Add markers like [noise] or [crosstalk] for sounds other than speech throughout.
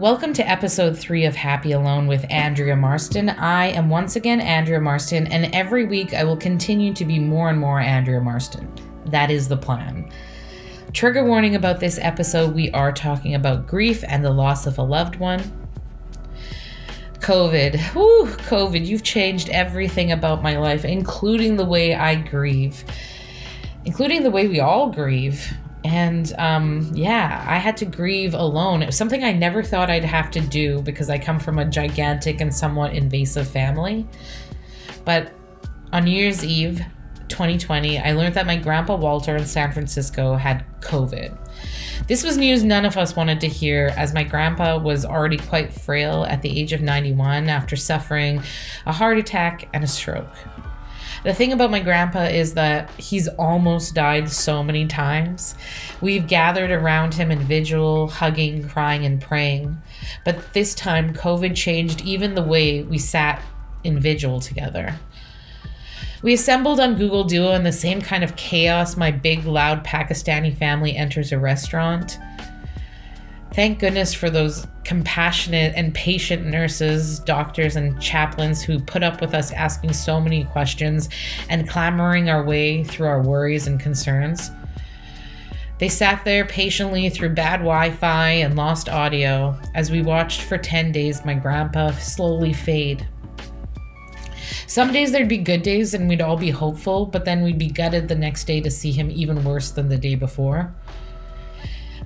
Welcome to episode three of Happy Alone with Andrea Marston. I am once again Andrea Marston, and every week I will continue to be more and more Andrea Marston. That is the plan. Trigger warning about this episode we are talking about grief and the loss of a loved one. COVID. Whew, COVID, you've changed everything about my life, including the way I grieve, including the way we all grieve. And um, yeah, I had to grieve alone. It was something I never thought I'd have to do because I come from a gigantic and somewhat invasive family. But on New Year's Eve 2020, I learned that my grandpa Walter in San Francisco had COVID. This was news none of us wanted to hear, as my grandpa was already quite frail at the age of 91 after suffering a heart attack and a stroke. The thing about my grandpa is that he's almost died so many times. We've gathered around him in vigil, hugging, crying, and praying. But this time, COVID changed even the way we sat in vigil together. We assembled on Google Duo in the same kind of chaos my big, loud Pakistani family enters a restaurant. Thank goodness for those compassionate and patient nurses, doctors, and chaplains who put up with us asking so many questions and clamoring our way through our worries and concerns. They sat there patiently through bad Wi Fi and lost audio as we watched for 10 days my grandpa slowly fade. Some days there'd be good days and we'd all be hopeful, but then we'd be gutted the next day to see him even worse than the day before.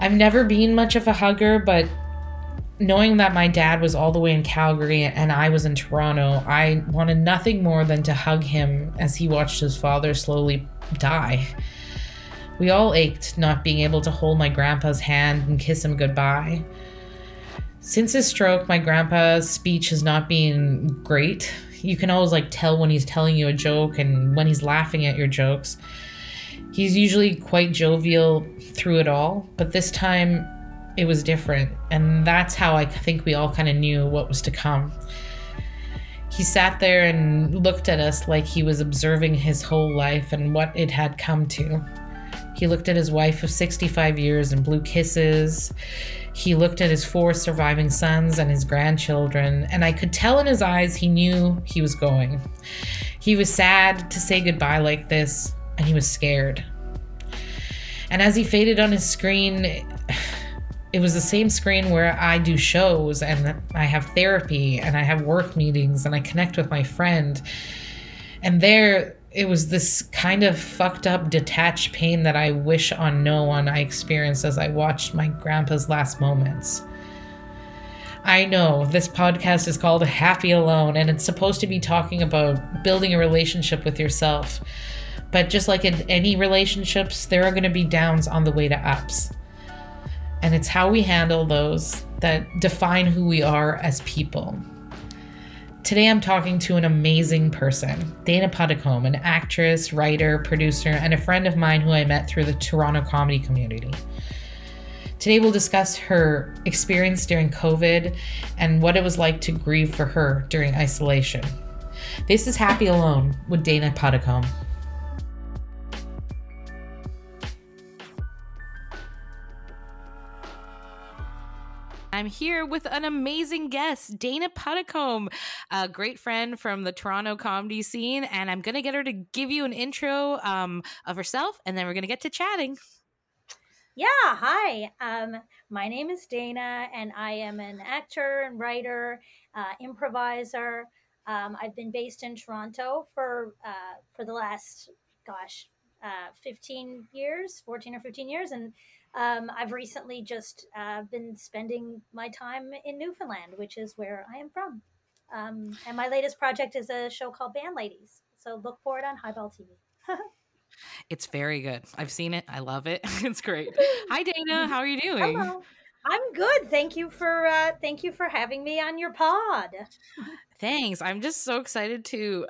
I've never been much of a hugger, but knowing that my dad was all the way in Calgary and I was in Toronto, I wanted nothing more than to hug him as he watched his father slowly die. We all ached not being able to hold my grandpa's hand and kiss him goodbye. Since his stroke, my grandpa's speech has not been great. You can always like tell when he's telling you a joke and when he's laughing at your jokes. He's usually quite jovial through it all, but this time it was different. And that's how I think we all kind of knew what was to come. He sat there and looked at us like he was observing his whole life and what it had come to. He looked at his wife of 65 years and blew kisses. He looked at his four surviving sons and his grandchildren, and I could tell in his eyes he knew he was going. He was sad to say goodbye like this, and he was scared. And as he faded on his screen, it was the same screen where I do shows and I have therapy and I have work meetings and I connect with my friend. And there, it was this kind of fucked up, detached pain that I wish on no one I experienced as I watched my grandpa's last moments. I know this podcast is called Happy Alone and it's supposed to be talking about building a relationship with yourself. But just like in any relationships, there are going to be downs on the way to ups. And it's how we handle those that define who we are as people. Today I'm talking to an amazing person, Dana Puddicombe, an actress, writer, producer, and a friend of mine who I met through the Toronto comedy community. Today we'll discuss her experience during COVID and what it was like to grieve for her during isolation. This is Happy Alone with Dana Puddicombe. I'm here with an amazing guest, Dana Puddicombe, a great friend from the Toronto comedy scene. And I'm going to get her to give you an intro um, of herself, and then we're going to get to chatting. Yeah, hi. Um, my name is Dana, and I am an actor and writer, uh, improviser. Um, I've been based in Toronto for uh, for the last, gosh, uh, 15 years, 14 or 15 years, and um, I've recently just uh, been spending my time in Newfoundland, which is where I am from. Um, and my latest project is a show called Band Ladies. So look for it on Highball TV. [laughs] it's very good. I've seen it. I love it. [laughs] It's great. [laughs] Hi, Dana. How are you doing? Hello. I'm good. Thank you for uh, thank you for having me on your pod. Thanks. I'm just so excited to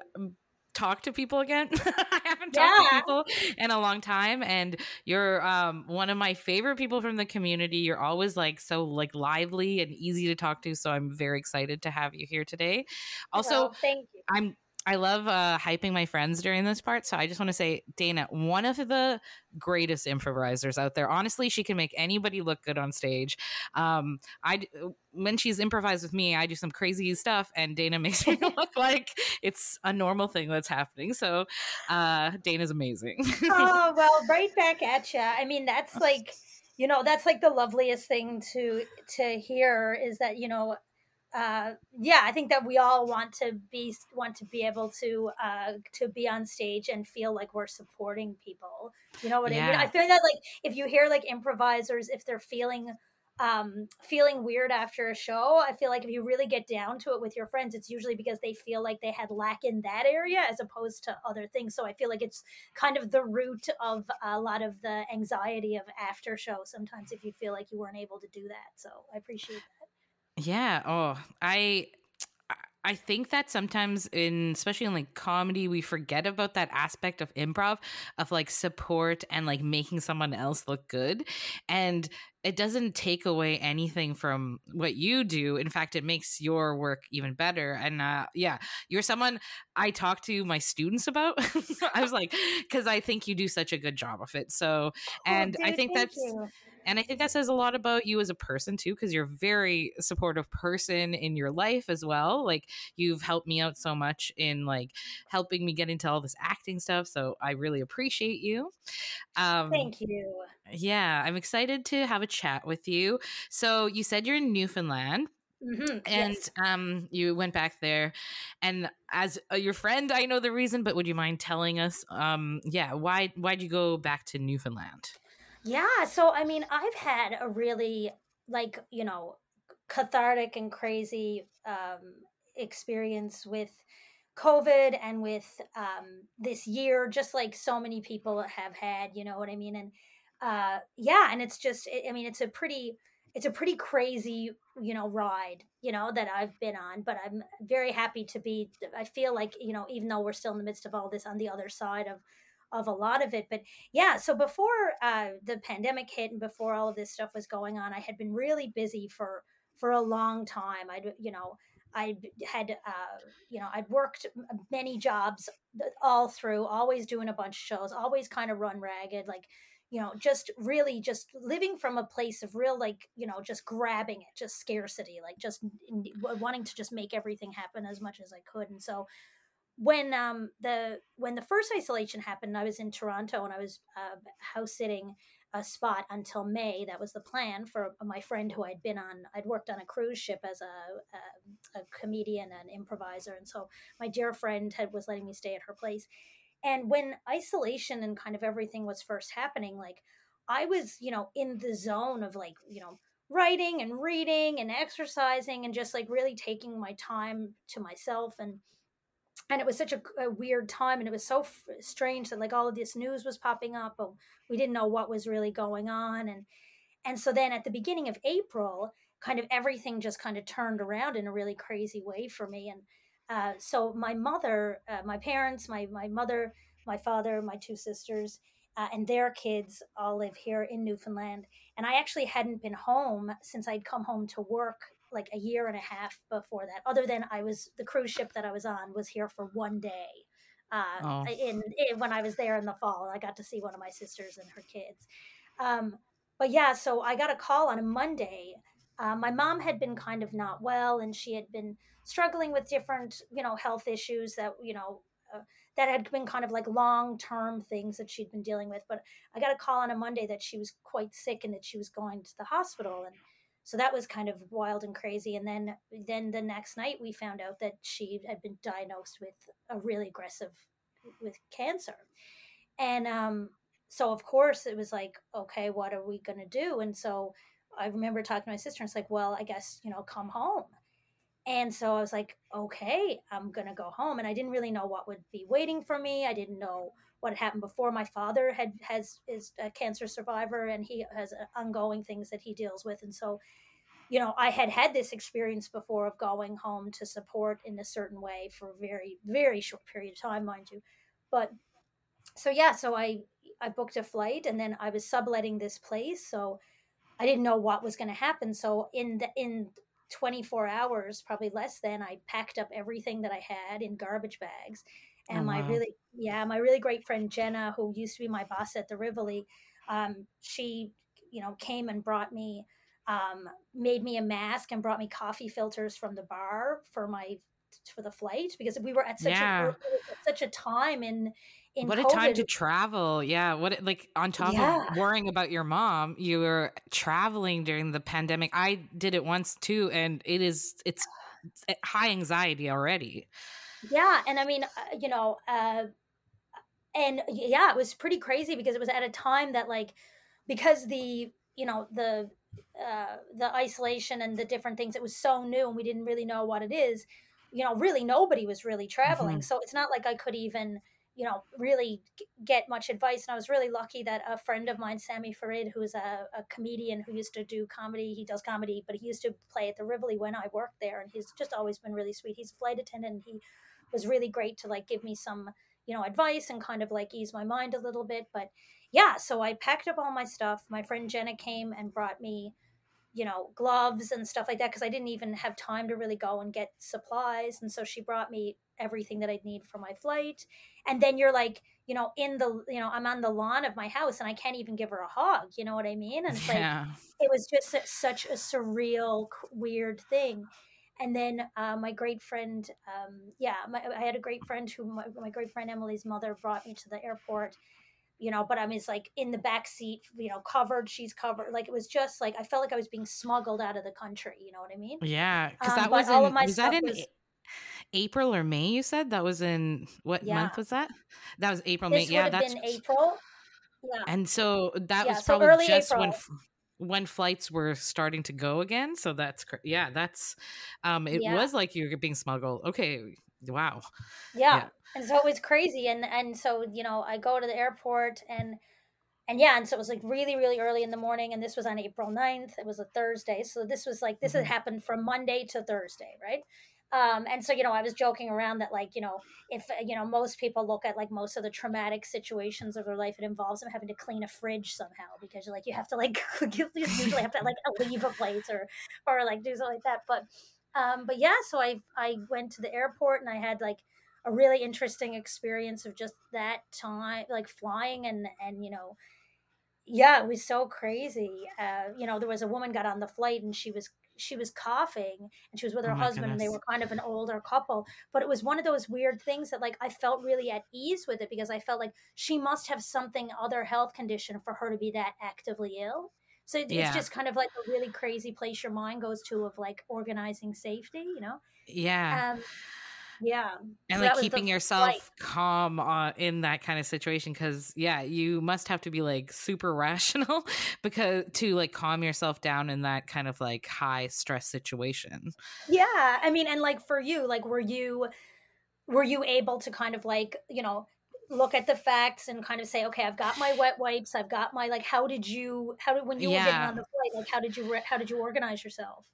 talk to people again. [laughs] I haven't talked to people in a long time and you're um one of my favorite people from the community. You're always like so like lively and easy to talk to, so I'm very excited to have you here today. Also, well, thank you. I'm I love uh, hyping my friends during this part. So I just want to say, Dana, one of the greatest improvisers out there. Honestly, she can make anybody look good on stage. Um, I when she's improvised with me, I do some crazy stuff, and Dana [laughs] makes me [laughs] look like it's a normal thing that's happening. So uh, Dana's amazing. oh [laughs] well, right back at you. I mean, that's like you know that's like the loveliest thing to to hear is that you know uh, yeah, I think that we all want to be want to be able to uh, to be on stage and feel like we're supporting people. You know what yeah. I mean? I feel that like if you hear like improvisers, if they're feeling um feeling weird after a show i feel like if you really get down to it with your friends it's usually because they feel like they had lack in that area as opposed to other things so i feel like it's kind of the root of a lot of the anxiety of after show sometimes if you feel like you weren't able to do that so i appreciate that yeah. Oh, I I think that sometimes in especially in like comedy we forget about that aspect of improv of like support and like making someone else look good and it doesn't take away anything from what you do in fact it makes your work even better and uh, yeah you're someone i talk to my students about [laughs] i was like [laughs] because i think you do such a good job of it so oh, and oh, dude, i think that's you. And I think that says a lot about you as a person too, because you're a very supportive person in your life as well. Like you've helped me out so much in like helping me get into all this acting stuff. So I really appreciate you. Um, Thank you. Yeah, I'm excited to have a chat with you. So you said you're in Newfoundland. Mm-hmm, and yes. um, you went back there, and as uh, your friend, I know the reason, but would you mind telling us? Um, yeah, why why'd you go back to Newfoundland? Yeah. So, I mean, I've had a really, like, you know, cathartic and crazy um, experience with COVID and with um, this year, just like so many people have had, you know what I mean? And uh, yeah, and it's just, I mean, it's a pretty, it's a pretty crazy, you know, ride, you know, that I've been on, but I'm very happy to be, I feel like, you know, even though we're still in the midst of all this on the other side of, of a lot of it. But yeah, so before uh, the pandemic hit and before all of this stuff was going on, I had been really busy for for a long time. I'd you know I had uh, you know I'd worked many jobs all through, always doing a bunch of shows, always kind of run ragged, like you know just really just living from a place of real like you know just grabbing it just scarcity like just wanting to just make everything happen as much as i could and so when um the when the first isolation happened, I was in Toronto and I was uh, house sitting a spot until May. That was the plan for my friend who I'd been on. I'd worked on a cruise ship as a, a, a comedian and improviser, and so my dear friend had was letting me stay at her place. And when isolation and kind of everything was first happening, like I was, you know, in the zone of like, you know, writing and reading and exercising and just like really taking my time to myself. And and it was such a, a, weird time and it was so f- strange that like all of this news was popping up but we didn't know what was really going on. And and so then at the beginning of april kind of everything just kind of turned around in a really crazy way for me. And uh, so my mother uh, my parents my my mother my father my two sisters uh, and their kids all live here in newfoundland and i actually hadn't been home since i'd come home to work like a year and a half before that. Other than I was the cruise ship that I was on was here for one day. Uh, oh. in, in, when I was there in the fall, I got to see one of my sisters and her kids. Um, but yeah, so I got a call on a Monday. Uh, my mom had been kind of not well, and she had been struggling with different, you know, health issues that you know uh, that had been kind of like long term things that she'd been dealing with. But I got a call on a Monday that she was quite sick and that she was going to the hospital, and so that was kind of wild and crazy and then then the next night we found out that she had been diagnosed with a really aggressive with cancer and um so of course it was like okay what are we going to do and so i remember talking to my sister and it's like well i guess you know come home and so i was like okay i'm going to go home and i didn't really know what would be waiting for me i didn't know what had happened before. My father had has is a cancer survivor, and he has uh, ongoing things that he deals with, and so. You know, I had had this experience before of going home to support in a certain way for a very, very short period of time, mind you. But so yeah, so I I booked a flight and then I was subletting this place, so I didn't know what was going to happen. So in the in 24 hours, probably less than, I packed up everything that I had in garbage bags. And oh, my wow. really, yeah, my really great friend Jenna, who used to be my boss at the Rivoli, um, she, you know, came and brought me, um, made me a mask and brought me coffee filters from the bar for my for the flight because we were at such yeah. a such a time in in what COVID. a time to travel yeah what like on top yeah. of worrying about your mom you were traveling during the pandemic i did it once too and it is it's high anxiety already yeah and i mean uh, you know uh and yeah it was pretty crazy because it was at a time that like because the you know the uh the isolation and the different things it was so new and we didn't really know what it is you know really nobody was really traveling mm-hmm. so it's not like i could even you know, really get much advice. And I was really lucky that a friend of mine, Sami Farid, who's a, a comedian who used to do comedy, he does comedy, but he used to play at the Rivoli when I worked there. And he's just always been really sweet. He's a flight attendant. And he was really great to like give me some, you know, advice and kind of like ease my mind a little bit. But yeah, so I packed up all my stuff. My friend Jenna came and brought me you know gloves and stuff like that because i didn't even have time to really go and get supplies and so she brought me everything that i'd need for my flight. And then you're like you know in the you know i'm on the lawn of my house and i can't even give her a hug you know what i mean? And it's yeah. like it was just a, such a surreal weird thing. And then uh, my great friend um, yeah my, i had a great friend who my, my great friend emily's mother brought me to the airport you know, but I mean, it's like in the back seat, you know, covered, she's covered. Like it was just like, I felt like I was being smuggled out of the country. You know what I mean? Yeah. Cause um, that was, in, was that in was, April or May? You said that was in what yeah. month was that? That was April, this May. Yeah. That's been April. Yeah. And so that yeah, was probably so just April. when, when flights were starting to go again. So that's, yeah, that's, um, it yeah. was like you were being smuggled. Okay. Wow. Yeah. yeah. And so it was crazy. And, and so, you know, I go to the airport and, and yeah, and so it was like really, really early in the morning. And this was on April 9th. It was a Thursday. So this was like, this mm-hmm. had happened from Monday to Thursday, right? Um, and so, you know, I was joking around that, like, you know, if, you know, most people look at like most of the traumatic situations of their life, it involves them having to clean a fridge somehow because you're like, you have to like, [laughs] you usually have to like leave a place or, or like do something like that. But, um, but yeah, so I, I went to the airport and I had like, a really interesting experience of just that time, like flying and and you know, yeah, it was so crazy. Uh, you know, there was a woman got on the flight and she was she was coughing and she was with her oh husband goodness. and they were kind of an older couple but it was one of those weird things that like i felt really at ease with it because i felt like she must have something other health condition for her to be that actively ill so it's yeah. just kind of like a really crazy place your mind goes to of like organizing safety you know yeah um, yeah and so like keeping yourself flight. calm uh, in that kind of situation because yeah you must have to be like super [laughs] rational because to like calm yourself down in that kind of like high stress situation yeah i mean and like for you like were you were you able to kind of like you know look at the facts and kind of say okay i've got my wet wipes i've got my like how did you how did when you yeah. were getting on the flight like how did you how did you organize yourself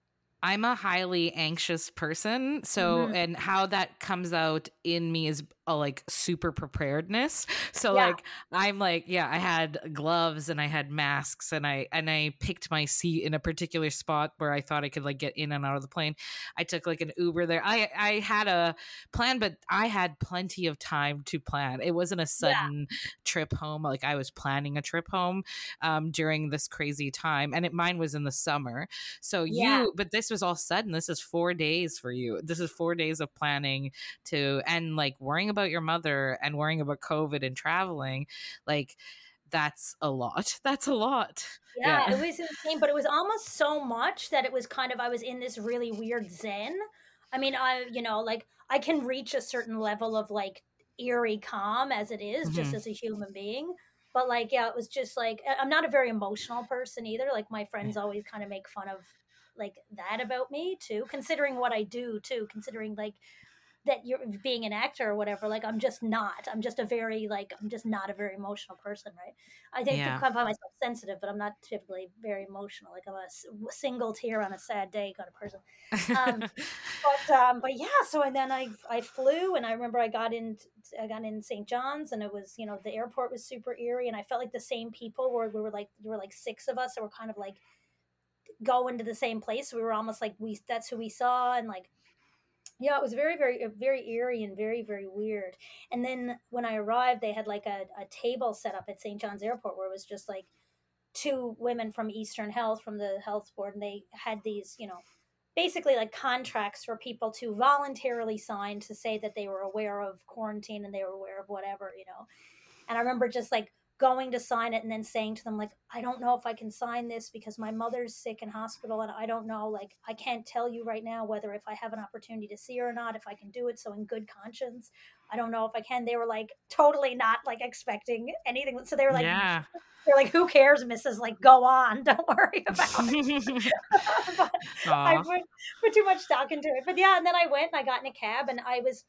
I'm a highly anxious person. So, mm-hmm. and how that comes out in me is a like super preparedness. So yeah. like I'm like, yeah, I had gloves and I had masks and I and I picked my seat in a particular spot where I thought I could like get in and out of the plane. I took like an Uber there. I I had a plan, but I had plenty of time to plan. It wasn't a sudden yeah. trip home. Like I was planning a trip home um during this crazy time. And it mine was in the summer. So yeah. you but this was all sudden. This is four days for you. This is four days of planning to and like worrying about about your mother and worrying about COVID and traveling, like that's a lot. [laughs] That's a lot. Yeah, yeah, it was insane, but it was almost so much that it was kind of I was in this really weird zen. I mean, I you know, like I can reach a certain level of like eerie calm as it is, mm-hmm. just as a human being. But like, yeah, it was just like I'm not a very emotional person either. Like my friends always kind of make fun of like that about me too, considering what I do too, considering like that you're being an actor or whatever like i'm just not i'm just a very like i'm just not a very emotional person right i think yeah. i find myself sensitive but i'm not typically very emotional like i'm a single tear on a sad day kind of person um, [laughs] but um but yeah so and then i i flew and i remember i got in i got in st john's and it was you know the airport was super eerie and i felt like the same people were we were like there were like six of us that were kind of like go into the same place. We were almost like we that's who we saw and like yeah, it was very, very, uh, very eerie and very, very weird. And then when I arrived, they had like a, a table set up at St. John's Airport where it was just like two women from Eastern Health, from the health board, and they had these, you know, basically like contracts for people to voluntarily sign to say that they were aware of quarantine and they were aware of whatever, you know. And I remember just like going to sign it and then saying to them like i don't know if i can sign this because my mother's sick in hospital and i don't know like i can't tell you right now whether if i have an opportunity to see her or not if i can do it. So in good conscience i don't know if i can. They were like totally not like expecting anything. So they were like yeah. [laughs] they're like who cares mrs like go on. [laughs] Don't worry about it. [laughs] I put, put too much stock into it. But yeah and then i went and i got in a cab and i was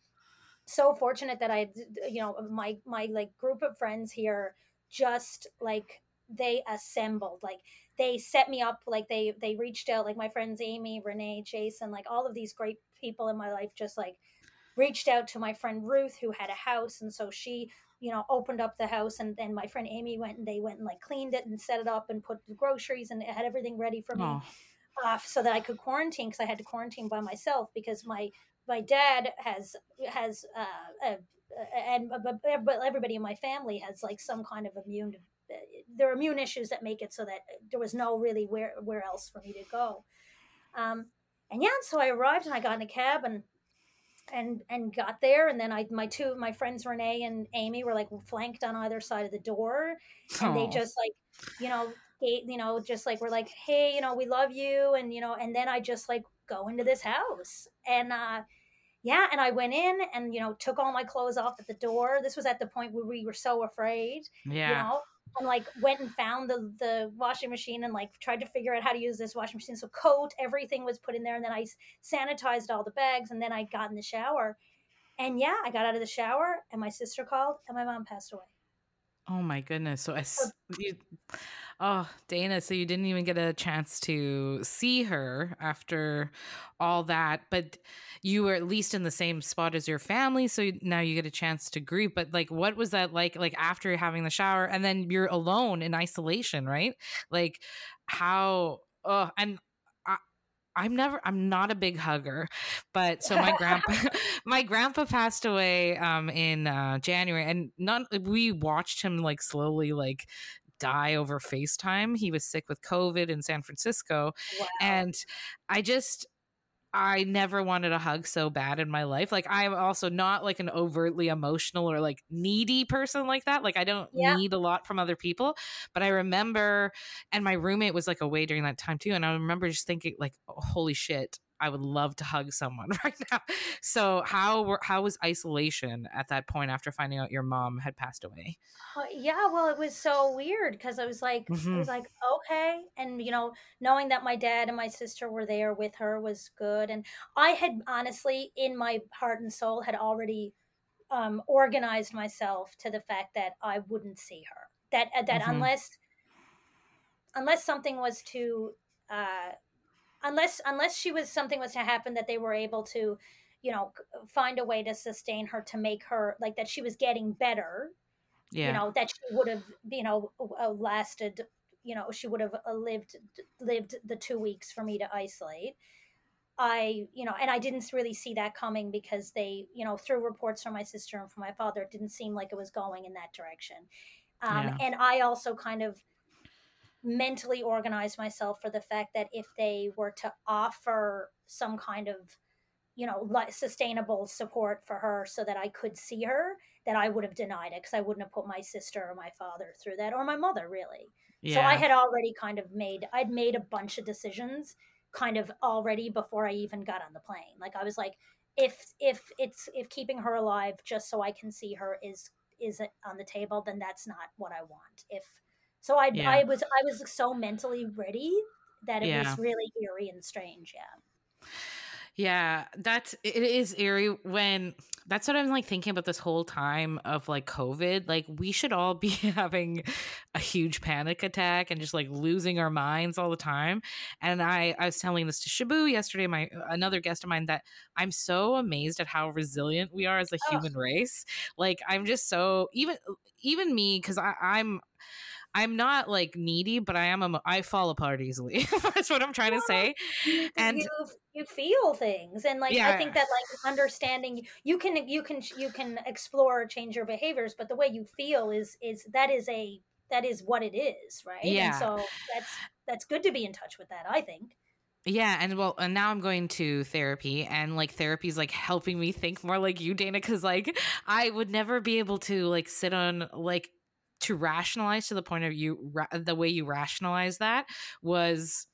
so fortunate that i you know my my like group of friends here just like they assembled like they set me up like they they reached out like my friends amy renee jason like all of these great people in my life just like reached out to my friend ruth who had a house and so she you know opened up the house and then my friend amy went and they went and like cleaned it and set it up and put the groceries and had everything ready for me oh. uh, so that i could quarantine because i had to quarantine by myself because my my dad has has uh, a and but, but everybody in my family has like some kind of immune there are immune issues that make it so that there was no really where where else for me to go um, and yeah so i arrived and i got in a cab and and and got there and then i my two my friends renee and amy were like flanked on either side of the door and Aww. they just like you know you know just like we're like hey you know we love you and you know and then i just like go into this house and uh yeah and i went in and you know took all my clothes off at the door. This was at the point where we were so afraid yeah. you know and like went and found the the washing machine and like tried to figure out how to use this washing machine. So coat everything was put in there and then i sanitized all the bags and then i got in the shower. And yeah i got out of the shower and my sister called and my mom passed away oh my goodness so i you, Oh, Dana, so you didn't even get a chance to see her after all that, but you were at least in the same spot as your family, so now you get a chance to grieve. But like what was that like like after having the shower and then you're alone in isolation, right? Like how oh, and I'm never I'm not a big hugger, but so my [laughs] grandpa [laughs] my grandpa passed away um in uh January and not we watched him like slowly like die over FaceTime. He was sick with COVID in San Francisco. Wow. And I just, I never wanted a hug so bad in my life. Like I'm also not like an overtly emotional or like needy person like that. Like I don't yeah. need a lot from other people. But I remember and my roommate was like away during that time too. And I remember just thinking like, oh, holy shit, I would love to hug someone [laughs] right now. So how were, how was isolation at that point after finding out your mom had passed away? Uh, yeah, well, it was so weird because I was like, mm-hmm. I was like, okay, and you know, knowing that my dad and my sister were there with her was good, and I had honestly, in my heart and soul, had already um, organized myself to the fact that I wouldn't see her. That uh, that mm-hmm. unless unless something was to uh, unless unless she was something was to happen that they were able to you know find a way to sustain her to make her like that she was getting better yeah. you know that she would have you know uh, lasted you know she would have uh, lived lived the two weeks for me to isolate i you know and i didn't really see that coming because they you know through reports from my sister and from my father it didn't seem like it was going in that direction um, yeah. and i also kind of mentally organize myself for the fact that if they were to offer some kind of you know sustainable support for her so that i could see her that i would have denied it because i wouldn't have put my sister or my father through that or my mother really. Yeah. so i had already kind of made i'd made a bunch of decisions kind of already before i even got on the plane. Like i was like if if it's if keeping her alive just so i can see her is is on the table then that's not what i want. If so I yeah. I was I was so mentally ready that it yeah. was really eerie and strange. Yeah. Yeah, that's it is eerie when that's what I'm like thinking about this whole time of like COVID. Like we should all be [laughs] having a huge panic attack and just like losing our minds all the time. And I I was telling this to Shabu yesterday, my another guest of mine, that I'm so amazed at how resilient we are as a human race. Like I'm just so even even me because I I'm I'm not like needy, but I am a I fall apart easily. [laughs] That's what I'm trying to say. and you, you feel things and like yeah. I think that like understanding you can you can you can explore change your behaviors, but the way you feel is is that is a that is what it is, right? Yeah. And so that's that's good to be in touch with that, I think. Yeah, and well, and now I'm going to therapy, and like therapy's like helping me think more like you, Dana, because like I would never be able to like sit on like to rationalize to the point of you ra- the way you rationalize that was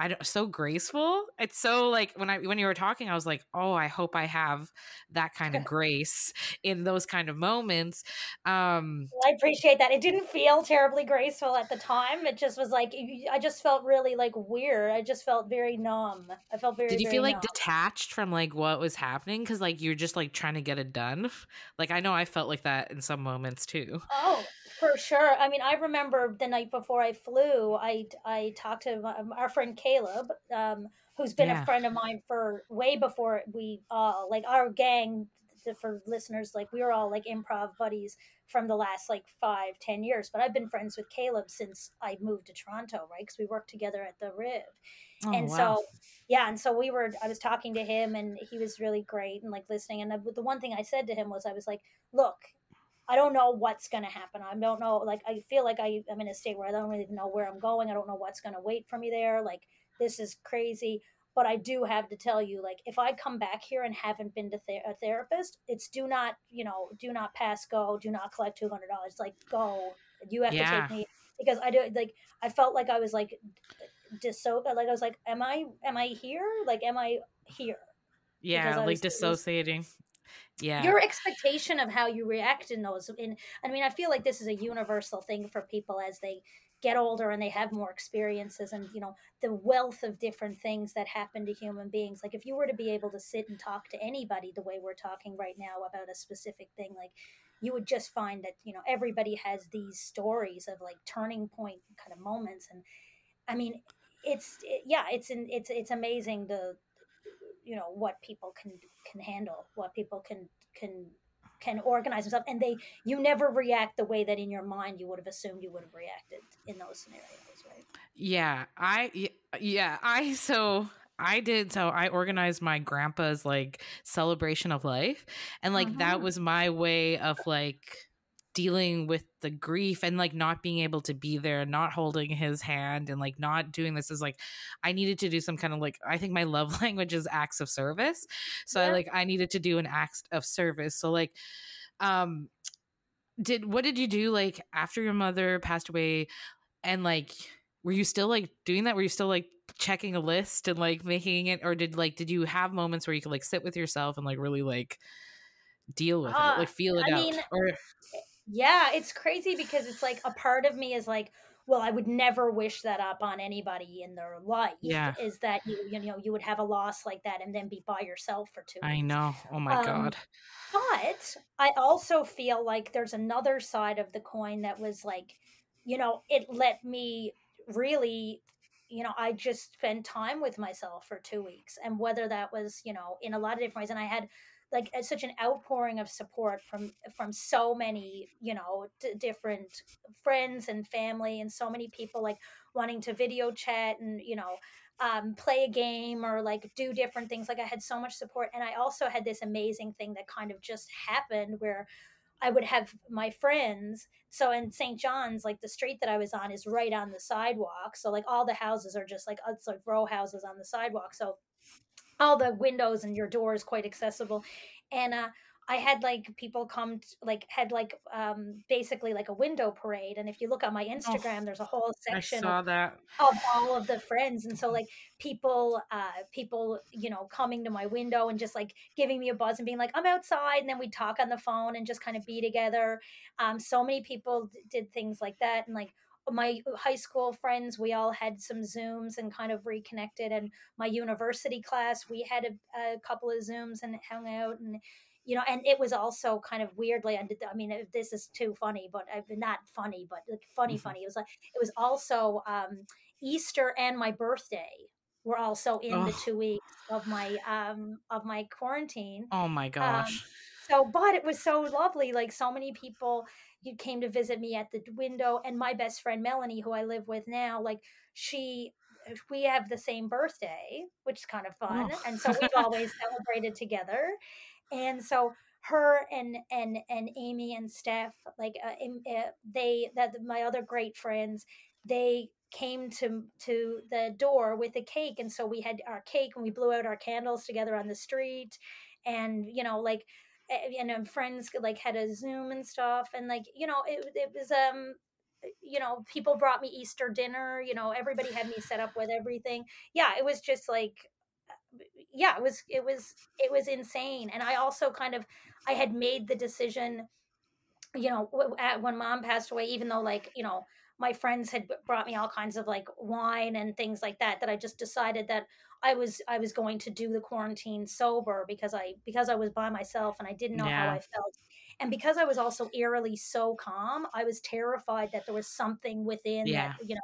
I don't, so graceful. It's so like when I when you were talking, I was like, oh, I hope I have that kind of [laughs] grace in those kind of moments. Um, well, I appreciate that. It didn't feel terribly graceful at the time. It just was like I just felt really like weird. I just felt very numb. I felt very. Did you feel like detached from like what was happening? Because like you're just like trying to get it done. Like I know I felt like that in some moments too. Oh, for sure. I mean, I remember the night before I flew, I I talked to my, our friend Caleb, um, who's been yeah. a friend of mine for way before we uh like our gang. For listeners, like we were all like improv buddies from the last like five, ten years. But I've been friends with Caleb since I moved to Toronto, right? Because we worked together at the Riv. Oh, and wow. so, yeah, and so we were. I was talking to him, and he was really great and like listening. And the one thing I said to him was, I was like, "Look, I don't know what's going to happen. I don't know. Like, I feel like I, am in a state where I don't really know where I'm going. I don't know what's going to wait for me there. Like, this is crazy. But I do have to tell you, like, if I come back here and haven't been to a therapist, it's do not, you know, do not pass go, do not collect $200. Like, go. You have yeah. to take me because I do, like, I felt like I was like, disso, like, I was like, am I, am I here? Like, am I here? Yeah, like dissociating. Was, yeah. your expectation of how you react in those in i mean i feel like this is a universal thing for people as they get older and they have more experiences and you know the wealth of different things that happen to human beings. Like if you were to be able to sit and talk to anybody the way we're talking right now about a specific thing like you would just find that you know everybody has these stories of like turning point kind of moments. And i mean it's it, yeah it's it's it's amazing the you know what people can can handle what people can can can organize themselves and they you never react the way that in your mind you would have assumed you would have reacted in those scenarios right? Yeah i yeah i so I did so I organized my grandpa's like celebration of life and like that mm-hmm. was my way of like dealing with the grief and like not being able to be there not holding his hand and like not doing this is like i needed to do some kind of like i think my love [laughs] language is acts of service. So yeah. i like i needed to do an act of service. So like um did what did you do like after your mother passed away? And like were you still like doing that? Were you still like checking a list and like making it? Or did like did you have moments where you could like sit with yourself and like really like deal with uh, it like feel it I out? mean, or yeah, it's crazy because it's like a part of me is like, well, I would never wish that up on anybody in their life. Yeah. Is that you you know, you would have a loss like that and then be by yourself for two I know. Oh my um, god. But I also feel like there's another side of the coin that was like, you know, it let me really you know, I just spent time with myself for two weeks. And whether that was, you know, in a lot of different ways. And I had like such an outpouring of support from from so many you know d- different friends and family and so many people like wanting to video chat and you know um, play a game or like do different things like i had so much support and i also had this amazing thing that kind of just happened where I would have my friends. So in St. John's, like the street that I was on is right on the sidewalk. So like all the houses are just like it's like row houses on the sidewalk. So all the windows and your door is quite accessible. And uh I had like people come like had like um basically like a window parade. And if you look on my oh, Instagram oh, there's a whole section of, of, all of the friends. And so like people uh people you know coming to my window and just like giving me a buzz and being like I'm outside. And then we'd talk on the phone and just kind of be together. Um so many people d- did things like that. And like my high school friends we all had some zooms and kind of reconnected and my university class we had a, a couple of zooms and hung out and you know and it was also kind of weirdly i mean this is too funny but uh, not funny but funny mm-hmm. funny it was like it was also um, easter and my birthday were also in oh. the two weeks of my um of my quarantine oh my um, gosh um, so but it was so lovely like so many people you came to visit me at the window and my best friend melanie who i live with now like she we have the same birthday which is kind of fun oh. and so we've [laughs] always celebrated together and so her and and and amy and steph like uh, uh, they that my other great friends they came to to the door with a cake and so we had our cake and we blew out our candles together on the street and you know like and um, friends like had a zoom and stuff and like you know it, it was um you know people brought me easter dinner you know everybody had me set up with everything. Yeah it was just like yeah it was it was it was insane and i also kind of i had made the decision you know when mom passed away even though like you know my friends had brought me all kinds of like wine and things like that that I just decided that I was I was going to do the quarantine sober because I because I was by myself and I didn't know yeah. how I felt. And because I was also eerily so calm, I was terrified that there was something within yeah. that, you know.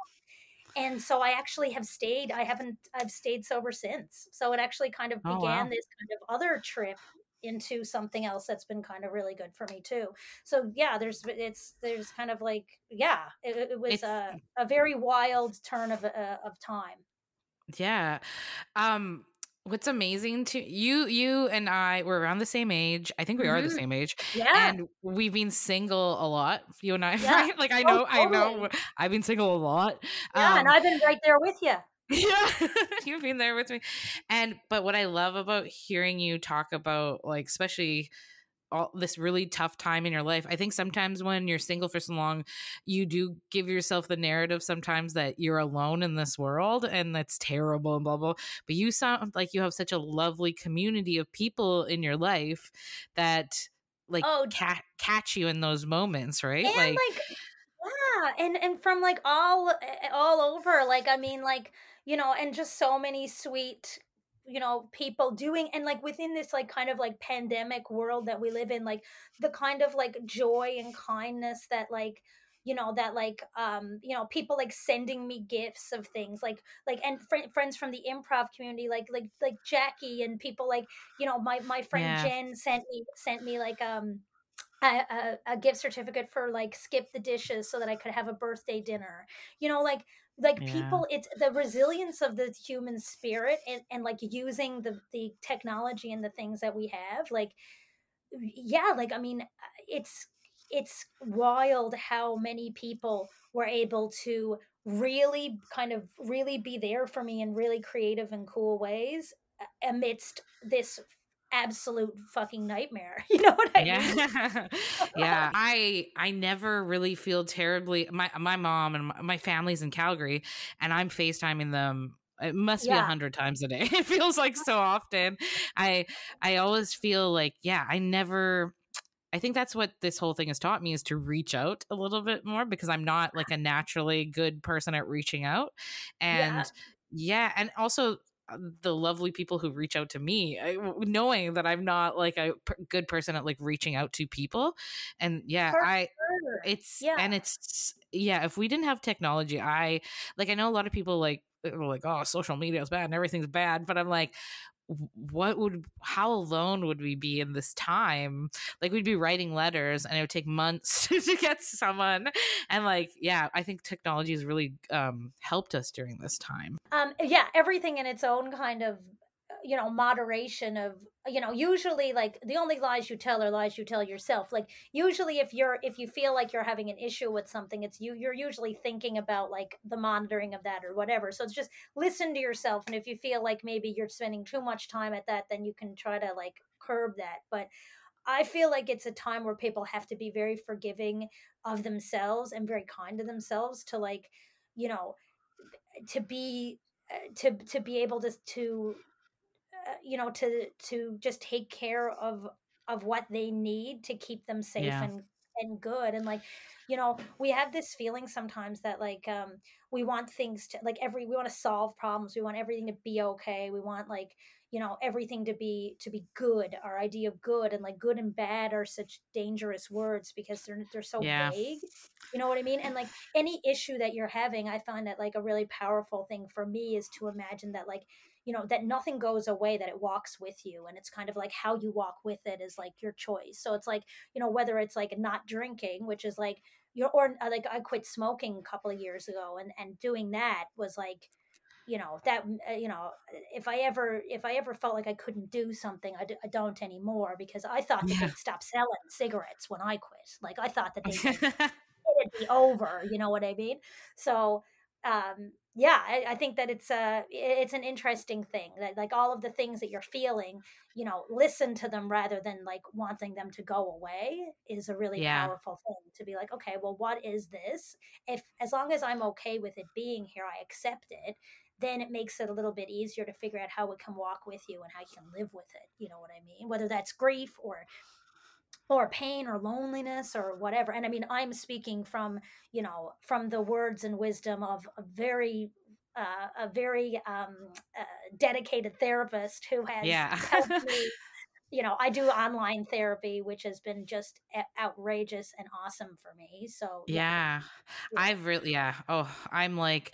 And so I actually have stayed. I haven't. I've stayed sober since. So it actually kind of oh, began wow. this kind of other trip into something else that's been kind of really good for me too. So yeah, there's it's there's kind of like yeah, it, it was a, a very wild turn of uh, of time. Yeah. Um what's amazing to you you and i were around the same age i think we mm-hmm. are the mm-hmm. same age yeah and we've been single a lot you and i [laughs] yeah. right like i oh, know oh, totally. i know i've been single a lot yeah um, and i've been right there with you [laughs] yeah [laughs] you've been there with me and but what i love about hearing you talk about like especially all this really tough time in your life i think sometimes when you're single for so long you do give yourself the narrative sometimes that you're alone in this world and that's terrible and blah blah but you sound like you have such a lovely community of people in your life that like oh, ca- catch you in those moments right? And like, like yeah and and from like all eh, all over like i mean like you know, and just so many sweet you know people doing and like within this like kind of like pandemic world that we live in like the kind of like joy and kindness that like you know that like um you know people like sending me gifts of things like like and fr- friends from the improv community like like like jackie and people like you know my my friend yeah. jen sent me sent me like um a, a, a gift certificate for like skip the dishes so that i could have a birthday dinner you know like like yeah. people it's the resilience of the human spirit and, and like using the the technology and the things that we have like yeah like i mean it's it's wild how many people were able to really kind of really be there for me in really creative and cool ways amidst this absolute fucking nightmare. [laughs] You know what I yeah. mean? [laughs] yeah. I I never really feel terribly my my mom and my family's in Calgary and I'm FaceTiming them it must yeah. be a hundred times a day. [laughs] It feels like so often. I I always feel like, yeah, I never I think that's what this whole thing has taught me is to reach out a little bit more because I'm not like a naturally good person at reaching out. And yeah, yeah and also Uh, the lovely people who reach out to me knowing that i'm not like a p- good person at like reaching out to people and yeah For i sure. it's yeah. and it's yeah if we didn't have technology i like i know a lot of people like like oh social media is bad and everything's bad but i'm like what would how alone would we be in this time? Like we'd be writing letters and it would take months [laughs] to get someone. And like yeah i think technology has really um helped us during this time. Um yeah everything in its own kind of you know moderation of you know usually like the only lies you tell are lies you tell yourself. Like usually if you're if you feel like you're having an issue with something it's you you're usually thinking about like the monitoring of that or whatever. So it's just listen to yourself and if you feel like maybe you're spending too much time at that then you can try to like curb that. But I feel like it's a time where people have to be very forgiving of themselves and very kind to themselves to like, you know, to be uh, to to be able to to you know to to just take care of of what they need to keep them safe yeah. and and good and like you know we have this feeling sometimes that like um we want things to like every we want to solve problems we want everything to be okay we want like you know everything to be to be good our idea of good and like good and bad are such dangerous words because they're they're so yeah. vague you know what i mean and like any issue that you're having i find that like a really powerful thing for me is to imagine that like you know that nothing goes away that it walks with you and it's kind of like how you walk with it is like your choice. So it's like you know whether it's like not drinking which is like you're or uh, like i quit smoking a couple of years ago and and doing that was like you know that uh, you know if i ever if i ever felt like i couldn't do something I d- I don't anymore because i thought that yeah. they'd stop selling cigarettes when i quit. Like i thought that they [laughs] it'd be over you know what i mean? So um yeah I, I, think that it's a it's an interesting thing that like all of the things that you're feeling you know listen to them rather than like wanting them to go away is a really yeah. powerful thing to be like okay well what is this if as long as i'm okay with it being here i accept it then it makes it a little bit easier to figure out how it can walk with you and how you can live with it you know what i mean whether that's grief or or pain or loneliness or whatever and i mean i'm speaking from you know from the words and wisdom of a very uh, a very um, uh, dedicated therapist who has yeah. helped [laughs] me you know i do online therapy which has been just outrageous and awesome for me so yeah, yeah. i've really yeah oh i'm like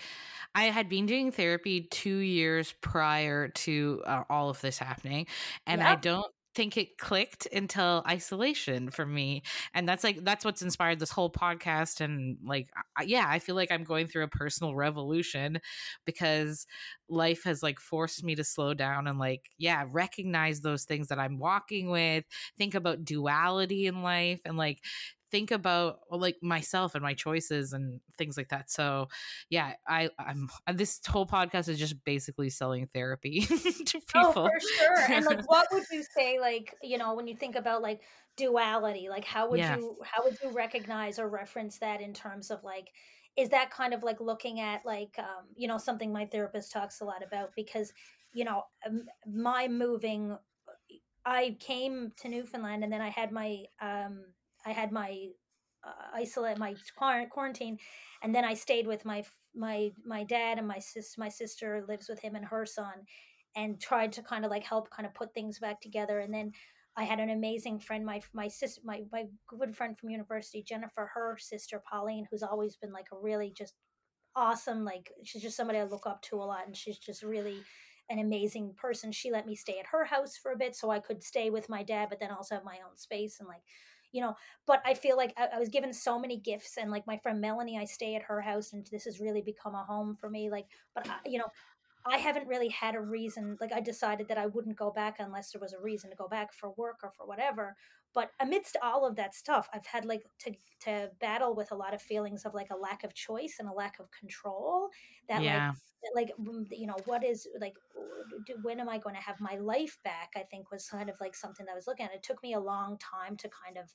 I had been doing therapy two years prior to uh, all of this happening, and yep. I don't think it clicked until isolation for me and that's like that's what's inspired this whole podcast and like I, yeah i feel like i'm going through a personal revolution because life has like forced me to slow down and like yeah recognize those things that i'm walking with think about duality in life and like think about like myself and my choices and things like that. So, yeah, I I'm uh, this whole podcast is just basically selling therapy [laughs] to people. Oh, for sure. And like, [laughs] what would you say, like, you know, when you think about like duality, like, how would yeah. you how would you recognize or reference that in terms of like is that kind of like looking at like um, you know something my therapist talks a lot about because you know my moving i came to newfoundland and then i had my um I had my uh, isolate my quarantine, and then I stayed with my my my dad and my sis my sister lives with him and her son, and tried to kind of like help kind of put things back together. And then I had an amazing friend, my my sister, my my good friend from university, Jennifer, her sister Pauline, who's always been like a really just awesome, like she's just somebody I look up to a lot, and she's just really an amazing person. She let me stay at her house for a bit so I could stay with my dad, but then also have my own space and like you know but i feel like I, I, was given so many gifts and like my friend melanie i stay at her house and this has really become a home for me like but I, you know i haven't really had a reason like i decided that i wouldn't go back unless there was a reason to go back for work or for whatever but amidst all of that stuff i've had like to to battle with a lot of feelings of like a lack of choice and a lack of control that yeah. like like you know what is like when am i going to have my life back i think was kind of like something that i was looking at it took me a long time to kind of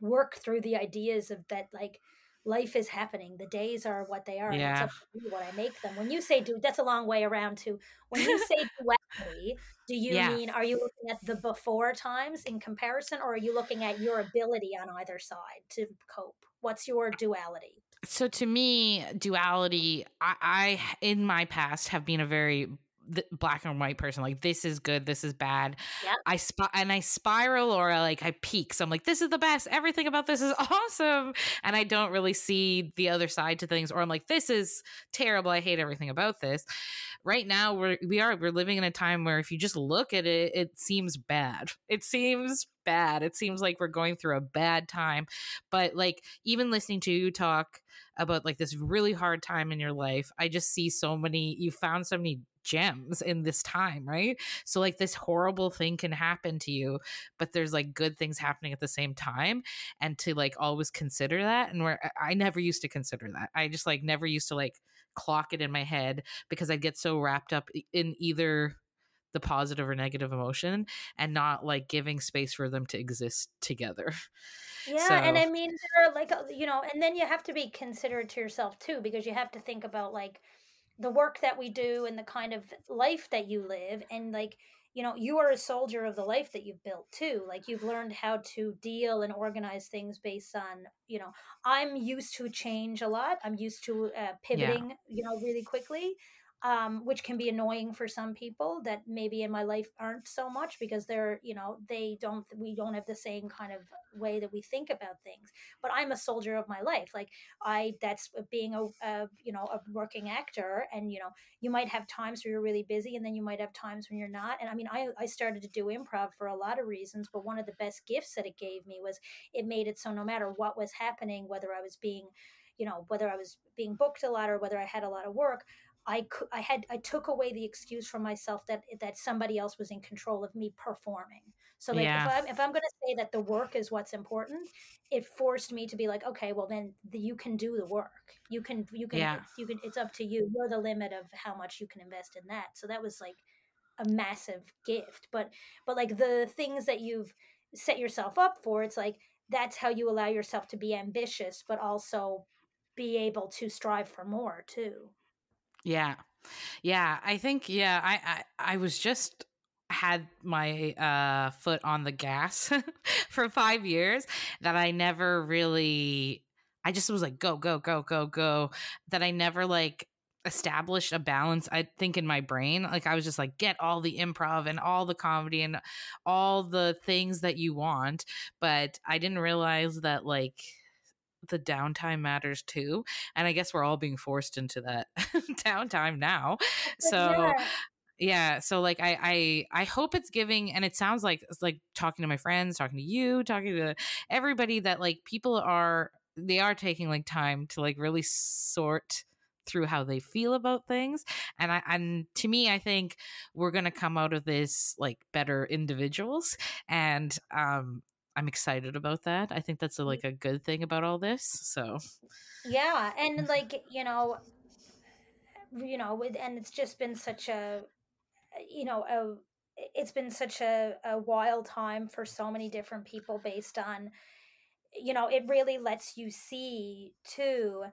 work through the ideas of that like life is happening the days are what they are yeah. what i make them when you say dude that's a long way around to when you say duality [laughs] do you yeah. mean are you looking at the before times in comparison or are you looking at your ability on either side to cope what's your duality so to me duality I, I in my past have been a very the black and white person like this is good this is bad. Yep. i sp- and i spiral or I, like i peak so i'm like this is the best everything about this is [laughs] awesome. And i don't really see the other side to things or i'm like this is terrible i hate everything about this. Right now we're we are we're living in a time where if you just look at it it seems bad. It seems bad. It seems like we're going through a bad time. But like even listening to you talk about like this really hard time in your life i just see so many you found so many gems in this time, right? So like this horrible thing can happen to you, but there's like good things happening at the same time and to like always consider that and where I never used to consider that. I just like never used to like clock it in my head because I get so wrapped up in either the positive or negative emotion and not like giving space for them to exist together. [laughs] Yeah, so. and I mean, there are like uh, you know, and then you have to be considerate to yourself too because you have to think about like the work that we do and the kind of life that you live and like you know you are a soldier of the life that you've built too like you've learned how to deal and organize things based on you know i'm used to change a lot i'm used to uh, pivoting yeah. you know really quickly um, which can be annoying for some people that maybe in my life aren't so much because they're you know they don't we don't have the same kind of way that we think about things. But i'm a soldier of my life. Like i that's being a, a you know a working actor and you know you might have times where you're really busy and then you might have times when you're not. And i mean i, I started to do improv for a lot of reasons but one of the best gifts that it gave me was it made it so no matter what was happening whether i was being you know whether i was being booked a lot or whether i had a lot of work I could, I had, I took away the excuse from myself that that somebody else was in control of me performing. So like, yeah. if I'm if I'm going to say that the work is what's important, it forced me to be like, okay, well then the, you can do the work. You can, you can, yeah. you can. It's up to you. You're the limit of how much you can invest in that. So that was like a massive gift. But but like the things that you've set yourself up for, it's like that's how you allow yourself to be ambitious, but also be able to strive for more too. Yeah. Yeah, I think yeah, I I, I was just had my uh foot on the gas [laughs] for 5 years that I never really I just was like go go go go go that I never like established a balance i think in my brain like i was just like get all the improv and all the comedy and all the things that you want but i didn't realize that like the downtime matters too and i guess we're all being forced into that [laughs] downtime now so yeah. yeah so like I, I i hope it's giving and it sounds like it's like talking to my friends talking to you talking to everybody that like people are they are taking like time to like really sort through how they feel about things and i and to me i think we're going to come out of this like better individuals and um I'm excited about that. I think that's a, mm. like a good thing about all this. So, yeah, and mm-hmm. like you know, you know, with and it's just been such a, you know, a it's been such a, a wild time for so many different people based on, you know, it really lets you see too,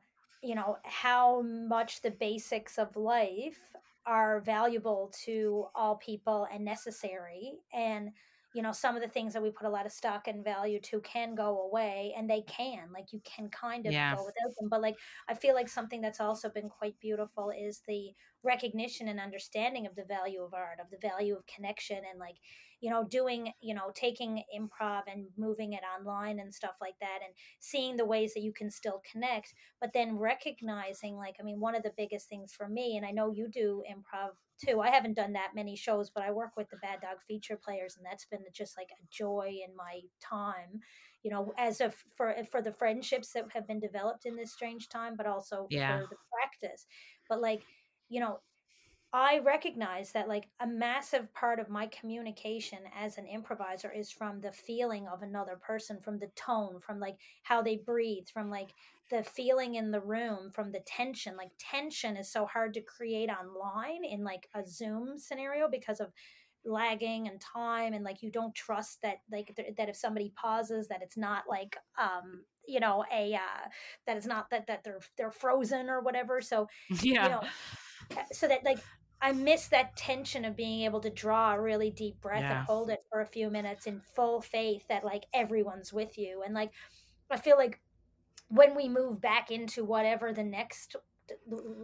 you know, how much the basics of life are valuable to all people and necessary and you know some of the things that we put a lot of stock and value to can go away and they can like you can kind of yeah. go without them but like i feel like something that's also been quite beautiful is the recognition and understanding of the value of art of the value of connection and like you know doing you know taking improv and moving it online and stuff like that and seeing the ways that you can still connect but then recognizing like i mean one of the biggest things for me and i know you do improv too i haven't done that many shows but i work with the bad dog feature players and that's been just like a joy in my time you know as of for for the friendships that have been developed in this strange time but also yeah. for the practice but like you know I recognize that like a massive part of my communication as an improviser is from the feeling of another person, from the tone, from like how they breathe, from like the feeling in the room, from the tension. Like tension is so hard to create online in like a Zoom scenario because of lagging and time and like you don't trust that like th- that if somebody pauses that it's not like um you know a uh that it's not that that they're they're frozen or whatever so [laughs] yeah you know so that like I miss that tension of being able to draw a really deep breath yeah. and hold it for a few minutes in full faith that like everyone's with you. And like, I feel like when we move back into whatever the next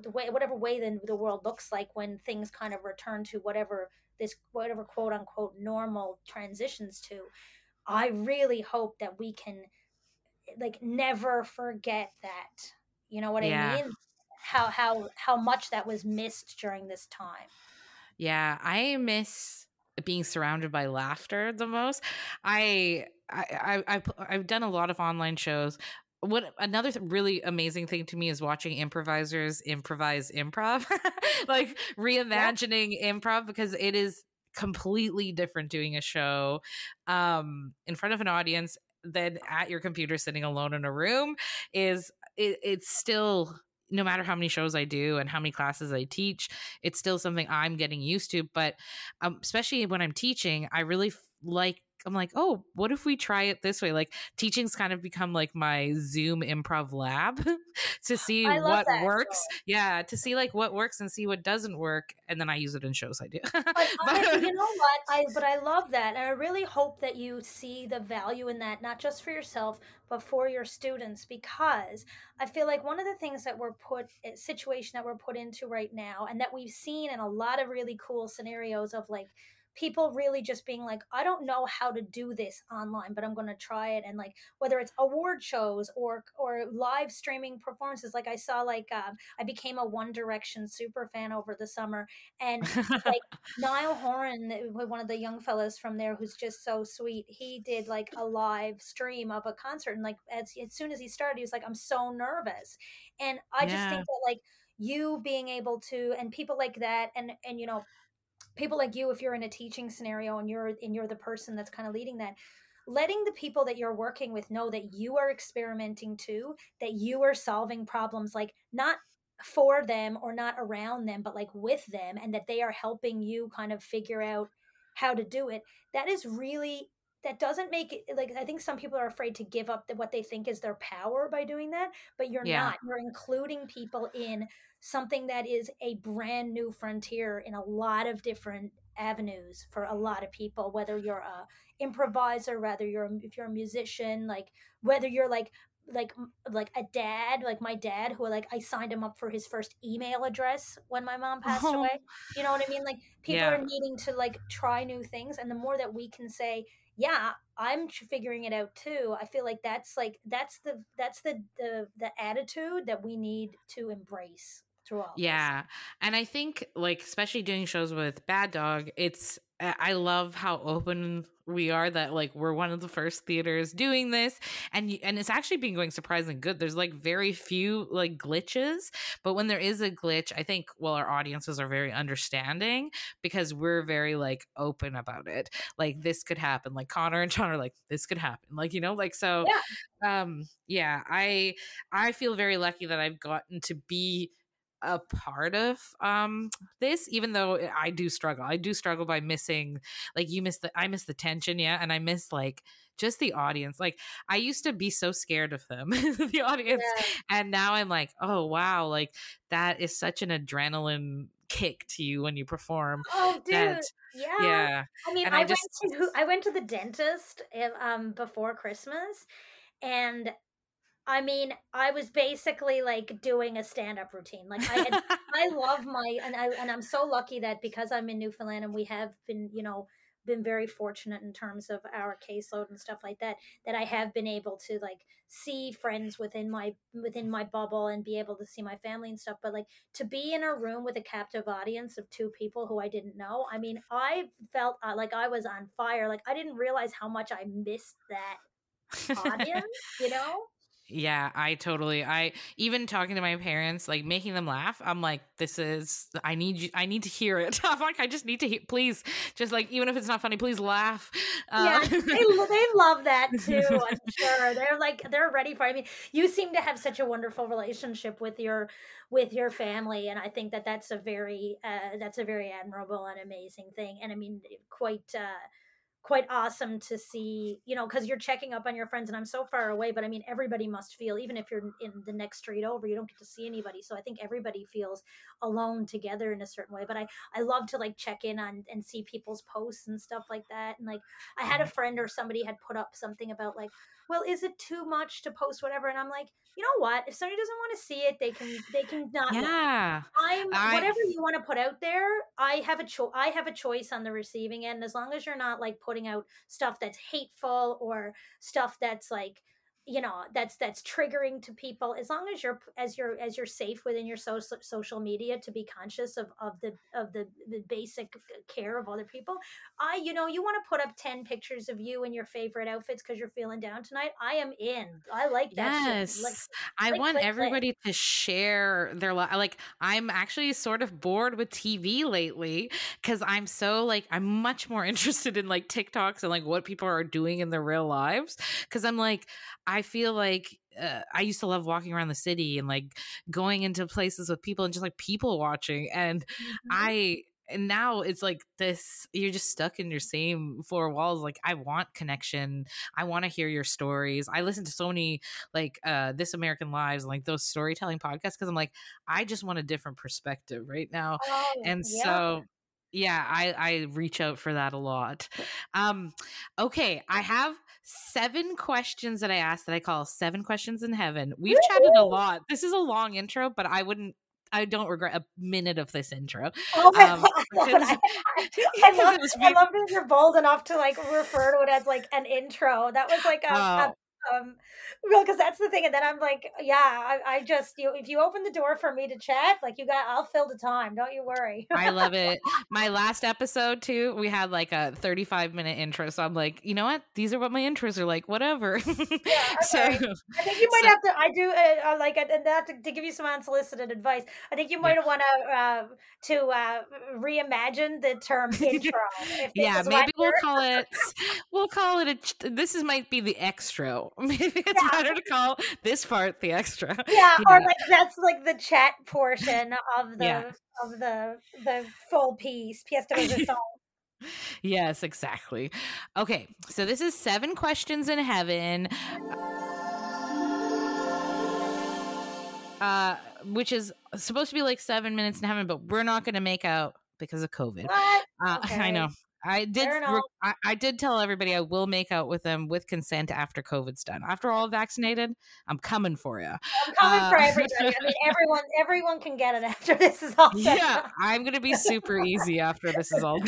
the way whatever way the, the world looks like when things kind of return to whatever this whatever quote unquote normal transitions to i really hope that we can like never forget that you know what yeah. i mean how how how much that was missed during this time. Yeah, I miss being surrounded by laughter the most. I I, I I've done a lot of online shows. What another really amazing thing to me is watching improvisers improvise improv, [laughs] like reimagining yeah. improv because it is completely different doing a show um, in front of an audience than at your computer sitting alone in a room. Is it, it's still no matter how many shows I do and how many classes I teach, it's still something I'm getting used to. But um, especially when I'm teaching, I really f- like I'm like, oh, what if we try it this way? Like teaching's kind of become like my Zoom improv lab [laughs] to see what that, works. Yeah, to see like what works and see what doesn't work, and then I use it in shows I do. but, [laughs] I, you know what? I but I love that, and I really hope that you see the value in that, not just for yourself, but for your students, because I feel like one of the things that we're put eh, situation that we're put into right now, and that we've seen in a lot of really cool scenarios of like people really just being like i don't know how to do this online but i'm going to try it and like whether it's award shows or or live streaming performances like i saw like um, i became a one direction super fan over the summer and like [laughs] niall horan one of the young fellows from there who's just so sweet he did like a live stream of a concert and like as, as soon as he started he was like i'm so nervous and i yeah. just think that like you being able to and people like that and and you know people like you if you're in a teaching scenario and you're and you're the person that's kind of leading that letting the people that you're working with know that you are experimenting too that you are solving problems like not for them or not around them but like with them and that they are helping you kind of figure out how to do it that is really that doesn't make it like i think some people are afraid to give up what they think is their power by doing that but you're yeah. not you're including people in something that is a brand new frontier in a lot of different avenues for a lot of people whether you're a improviser whether you're if you're a musician like whether you're like like like a dad like my dad who like i signed him up for his first email address when my mom passed oh. [laughs] away you know what i mean like people yeah. are needing to like try new things and the more that we can say yeah i'm figuring it out too i feel like that's like that's the that's the the, the attitude that we need to embrace through all yeah this. and i think like especially doing shows with bad dog it's I love how open we are that like we're one of the first theaters doing this and and it's actually been going surprisingly good. There's like very few like glitches, but when there is a glitch, I think well our audiences are very understanding because we're very like open about it. Like this could happen. Like Connor and John are like this could happen. Like you know like so yeah. um yeah, I I feel very lucky that I've gotten to be a part of um this even though i do struggle. I do struggle by missing like you miss the i miss the tension yeah and i miss like just the audience. Like i used to be so scared of them [laughs] the audience yeah. and now i'm like oh wow like that is such an adrenaline kick to you when you perform oh dude that, yeah. yeah i mean I, I, just, went to i went to the dentist um before christmas and I mean, I was basically like doing a stand-up routine. Like I had, [laughs] I love my and I and I'm so lucky that because I'm in Newfoundland and we have been, you know, been very fortunate in terms of our caseload and stuff like that that I have been able to like see friends within my within my bubble and be able to see my family and stuff but like to be in a room with a captive audience of two people who I didn't know I mean I felt uh, like I was on fire like I didn't realize how much I missed that [laughs] audience you know yeah, I totally. I even talking to my parents, like making them laugh. I'm like, this is. I need you. I need to hear it. [laughs] I'm like, I just need to hear. Please, just like even if it's not funny, please laugh. Uh, yeah, they, they love that [laughs] too. I'm sure they're like they're ready for. It. I mean, you seem to have such a wonderful relationship with your with your family, and I think that that's a very uh, that's a very admirable and amazing thing. And I mean, quite. Uh, quite awesome to see, you know, because you're checking up on your friends and I'm so far away, but I mean, everybody must feel, even if you're in the next street over, you don't get to see anybody. So I think everybody feels alone together in a certain way. But I, I love to like check in on and see people's posts and stuff like that. And like, I had a mm-hmm. friend or somebody had put up something about like, well, is it too much to post whatever? And I'm like, you know what? If somebody doesn't want to see it, they can they can not. Yeah. I'm I, whatever you want to put out there. I have a choice. I have a choice on the receiving end. As long as you're not like putting out stuff that's hateful or stuff that's like you know that's that's triggering to people as long as you're as you're as you're safe within your social social media to be conscious of of the of the, the basic uh, care of other people. I you know you want to put up 10 pictures of you in your favorite outfits because you're feeling down tonight i am in. I like that yes like, i like, want like, everybody to share their like i'm actually sort of bored with tv lately because i'm so like i'm much more [laughs] interested in like tiktoks and like what people are doing in their real lives because i'm like I feel like uh, I used to love walking around the city and like going into places with people and just like people watching. And mm-hmm. I and now it's like this you're just stuck in your same four walls like i want connection i want to hear your stories i listen to so many like uh this american lives and like those storytelling podcasts because i'm like i just want a different perspective right now oh, and yeah. so yeah i i reach out for that a lot um okay i have seven questions that i asked that i call seven questions in heaven we've chatted a lot this is a long intro but i wouldn't I don't regret a minute of this intro. Oh my [laughs] um, God. I, I, [laughs] love, I love that you're bold enough to like refer to it as like an intro. That was like a, uh, a um well because that's the thing and then i'm like yeah I, I, just you if you open the door for me to chat like you got i'll fill the time don't you worry i love [laughs] it my last episode too we had like a 35 minute intro so i'm like you know what these are what my intros are like whatever yeah, [laughs] okay. so i think you [laughs] might so, have to i do uh, uh like and that to, to, give you some unsolicited advice i think you might yeah. want to uh to uh reimagine the term intro yeah maybe we'll call it we'll call it a this is might be the extra [laughs] Maybe it's yeah. better to call this part the extra. [laughs] Yeah, or like that's like the chat portion of the yeah. of the the full piece. Pièce de resistance. yes, exactly. Okay, so this is seven questions in heaven. Uh, which is supposed to be like seven minutes in heaven, but we're not going to make out because of COVID. Uh, [laughs] okay. I know. I did. I, I, did tell everybody I will make out with them with consent after COVID's done. After all vaccinated, I'm coming for you. I'm coming uh, for everybody. I mean, [laughs] everyone, everyone can get it after this is all. Done. Yeah, I'm gonna be super easy after this is all.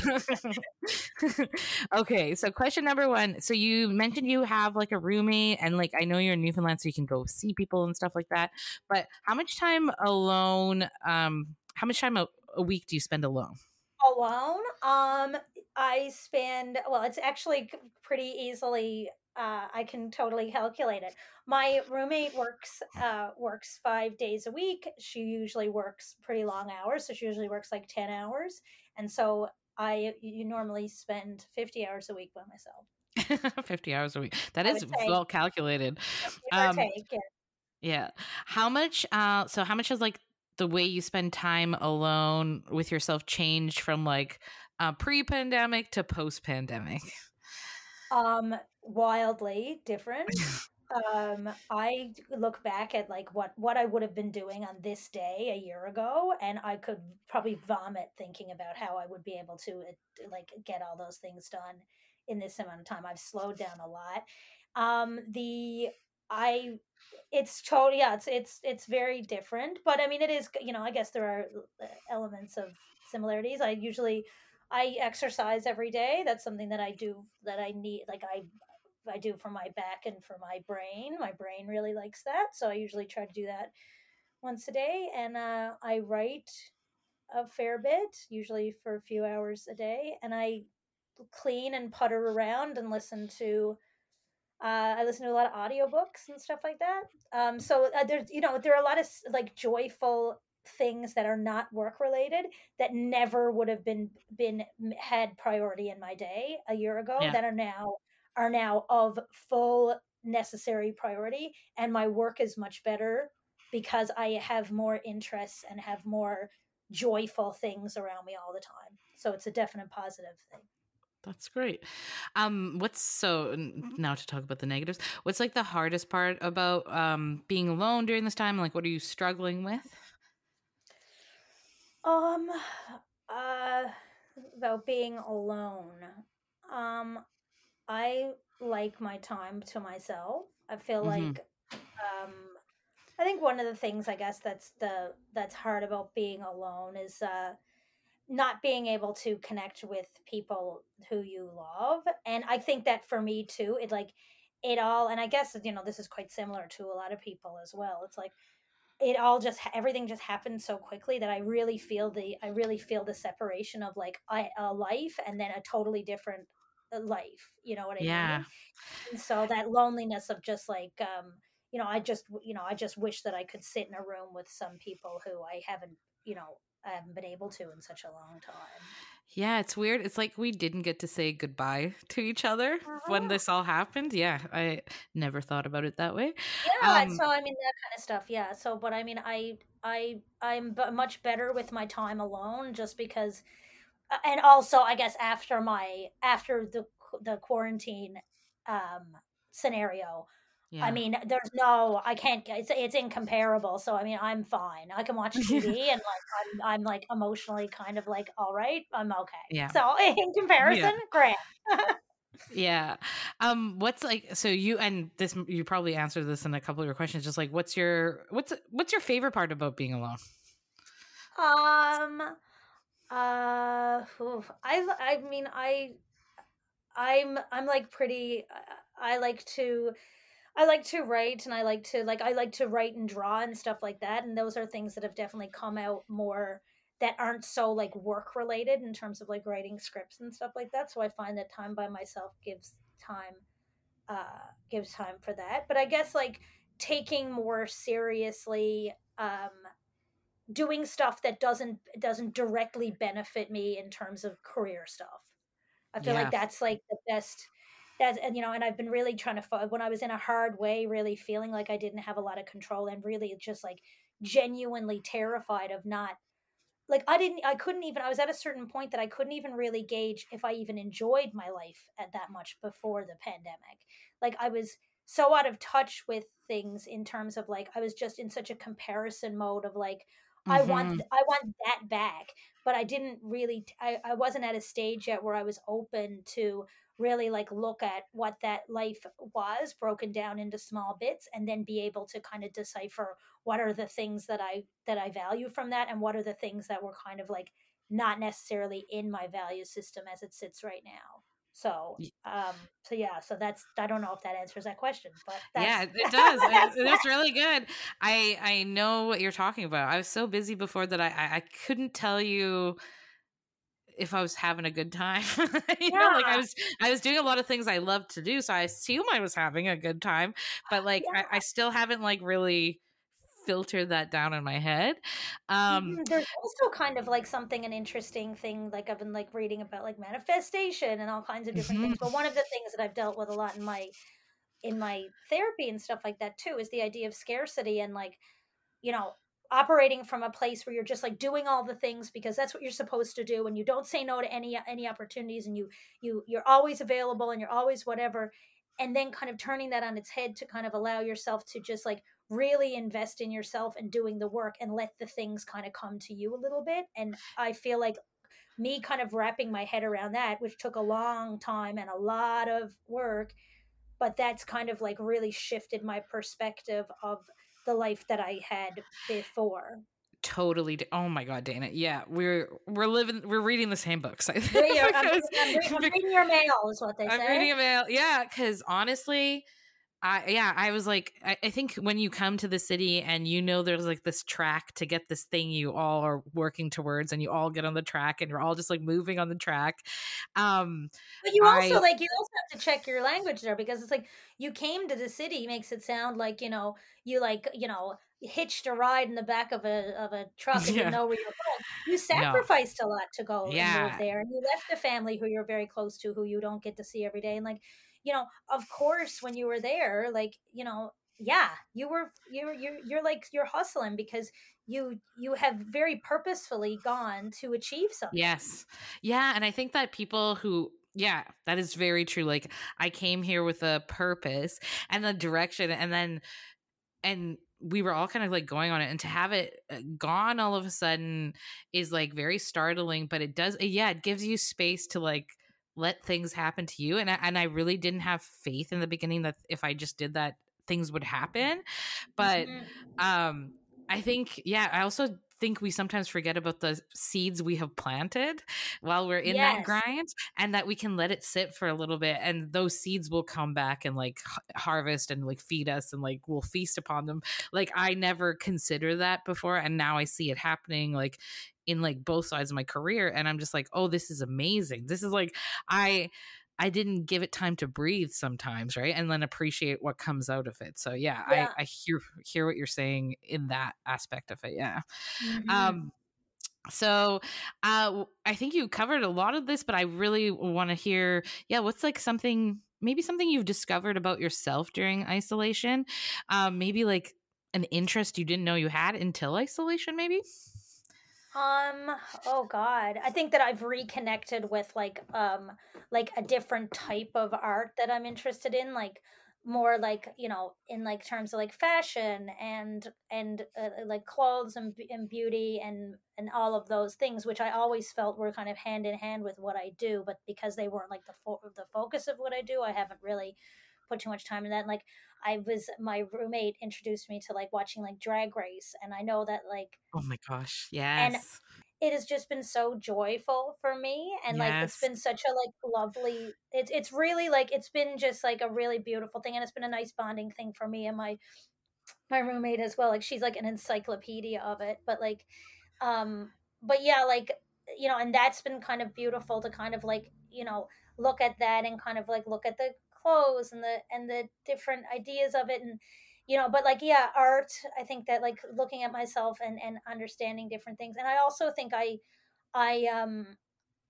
[laughs] okay, so question number one. So you mentioned you have like a roommate, and like I know you're in Newfoundland, so you can go see people and stuff like that. But how much time alone? Um, how much time a, a week do you spend alone? alone um I spend well, it's actually pretty easily. Uh, I can totally calculate it. My roommate works uh, works five days a week. She usually works pretty long hours, so she usually works like ten hours, and so I you normally spend fifty hours a week by myself. [laughs] 50 hours a week. That is well calculated. Um, take, yeah. yeah. How much uh so how much has like the way you spend time alone with yourself changed from like uh, pre-pandemic to post-pandemic? Um, wildly different. [laughs] um, I look back at like what what I would have been doing on this day a year ago, and I could probably vomit thinking about how I would be able to uh, like get all those things done in this amount of time. I've slowed down a lot. Um, the I it's totally yeah it's it's it's very different but i mean it is you know i guess there are uh, elements of similarities i usually I exercise every day. That's something that I do that I need like I I do for my back and for my brain. My brain really likes that. So I usually try to do that once a day and uh, I write a fair bit, usually for a few hours a day, and I clean and putter around and listen to uh, I listen to a lot of audiobooks and stuff like that. Um, so uh, there's, you know, there are a lot of like joyful things that are not work related that never would have been been had priority in my day a year ago yeah. that are now are now of full necessary priority and my work is much better because I have more interests and have more joyful things around me all the time. So it's a definite positive thing. That's great. Um, what's so now to talk about the negatives? What's like the hardest part about um being alone during this time? Like, what are you struggling with? Um, uh, about being alone. Um, I like my time to myself. I feel mm-hmm. like, um, I think one of the things I guess that's the that's hard about being alone is uh, not being able to connect with people who you love, and I think that for me too, it like it all, and I guess you know this is quite similar to a lot of people as well. It's like it all just everything just happened so quickly that I really feel the I really feel the separation of like a, a life and then a totally different uh, life. You know what I yeah. mean? And so that loneliness of just like um, you know, I just you know, I just wish that I could sit in a room with some people who I haven't, you know, I haven't been able to in such a long time. Yeah, it's weird. It's like we didn't get to say goodbye to each other when this all happened. Yeah, I never thought about it that way. Yeah, um, so I mean that kind of stuff. Yeah. So, but I mean, I I I'm b- much better with my time alone, just because and also I guess after my after the the quarantine um scenario yeah. I mean, there's no, I can't. It's it's incomparable. So I mean, I'm fine. I can watch [laughs] TV and like I'm I'm like emotionally kind of like all right. I'm okay. Yeah. So [laughs] in comparison, yeah. great. [laughs] yeah. Um. What's like? So you and this you probably answered this in a couple of your questions. Just like, what's your what's what's your favorite part about being alone? Um. Uh. Oof, I I mean I. I'm I'm like pretty. I like to I like to write and I like to like I like to write and draw and stuff like that and those are things that have definitely come out more that aren't so like work related in terms of like writing scripts and stuff like that so I find that time by myself gives time uh gives time for that but I guess like taking more seriously um doing stuff that doesn't doesn't directly benefit me in terms of career stuff. I feel yeah. like that's like the best that's and you know and i've been really trying to when i was in a hard way really feeling like i didn't have a lot of control and really just like genuinely terrified of not like i didn't i couldn't even i was at a certain point that i couldn't even really gauge if i even enjoyed my life at that much before the pandemic like i was so out of touch with things in terms of like i was just in such a comparison mode of like mm-hmm. i want mm-hmm. i want that back but i didn't really I, I wasn't at a stage yet where i was open to really like look at what that life was broken down into small bits and then be able to kind of decipher what are the things that i that i value from that and what are the things that were kind of like not necessarily in my value system as it sits right now. So um so yeah so that's i don't know if that answers that question but yeah it [laughs] does that's really good. I i know what you're talking about. I was so busy before that i i couldn't tell you if I was having a good time. [laughs] you yeah. know, like I was I was doing a lot of things I love to do, so I assume I was having a good time. But like yeah. I, I, still haven't like really filtered that down in my head. Um mm-hmm, there's also kind of like something an interesting thing like I've been like reading about like manifestation and all kinds of different mm-hmm. things. But one of the things that I've dealt with a lot in my in my therapy and stuff like that too is the idea of scarcity and like you know operating from a place where you're just like doing all the things because that's what you're supposed to do and you don't say no to any any opportunities and you you you're always available and you're always whatever and then kind of turning that on its head to kind of allow yourself to just like really invest in yourself and doing the work and let the things kind of come to you a little bit and i feel like me kind of wrapping my head around that which took a long time and a lot of work but that's kind of like really shifted my perspective of the life that I had before. Totally. Oh my God, Dana. Yeah, we're we're living. We're reading the same books. I think. I'm, I'm, I'm, reading [laughs] your mail, is what they I'm say. I'm reading your mail. Yeah, because honestly, I yeah, I was like, I, I, think when you come to the city and you know there's like this track to get this thing you all are working towards, and you all get on the track, and you're all just like moving on the track. Um, but you also I, like you also have to check your language there because it's like you came to the city makes it sound like you know you like you know hitched a ride in the back of a of a truck and yeah. you know where you're going. You sacrificed no. a lot to go yeah. there, and you left a family who you're very close to, who you don't get to see every day, and like you know, of course, when you were there, like, you know, yeah, you were, you're, you're, you're like, you're hustling because you, you have very purposefully gone to achieve something. Yes. Yeah. And I think that people who, yeah, that is very true. Like, I came here with a purpose and a direction, and then, and we were all kind of like going on it and to have it uh, gone all of a sudden is like very startling but it does yeah it gives you space to like let things happen to you and I, and I really didn't have faith in the beginning that if I just did that things would happen but mm-hmm. um I think yeah I also think we sometimes forget about the seeds we have planted while we're in yes. that grind and that we can let it sit for a little bit and those seeds will come back and like harvest and like feed us and like we'll feast upon them like i never considered that before and now i see it happening like in like both sides of my career and i'm just like oh this is amazing this is like i I didn't give it time to breathe sometimes, right? And then appreciate what comes out of it. So yeah, yeah. I, I hear hear what you're saying in that aspect of it. Yeah. Mm-hmm. Um so uh I think you covered a lot of this, but I really want to hear, yeah, what's like something maybe something you've discovered about yourself during isolation? Um, maybe like an interest you didn't know you had until isolation, maybe? Um, oh god. I think that I've reconnected with like um like a different type of art that I'm interested in, like more like, you know, in like terms of like fashion and and uh, like clothes and and beauty and and all of those things which I always felt were kind of hand in hand with what I do, but because they weren't like the fo- the focus of what I do, I haven't really put too much time in that. And, like I was my roommate introduced me to like watching like drag race and I know that like Oh my gosh. Yes. and it has just been so joyful for me and like it's been such a like lovely it's it's really like it's been just like a really beautiful thing and it's been a nice bonding thing for me and my my roommate as well like she's like an encyclopedia of it but like um but yeah like you know and that's been kind of beautiful to kind of like you know look at that and kind of like look at the clothes and the and the different ideas of it and you know but like yeah art i think that like looking at myself and and understanding different things and i also think i i um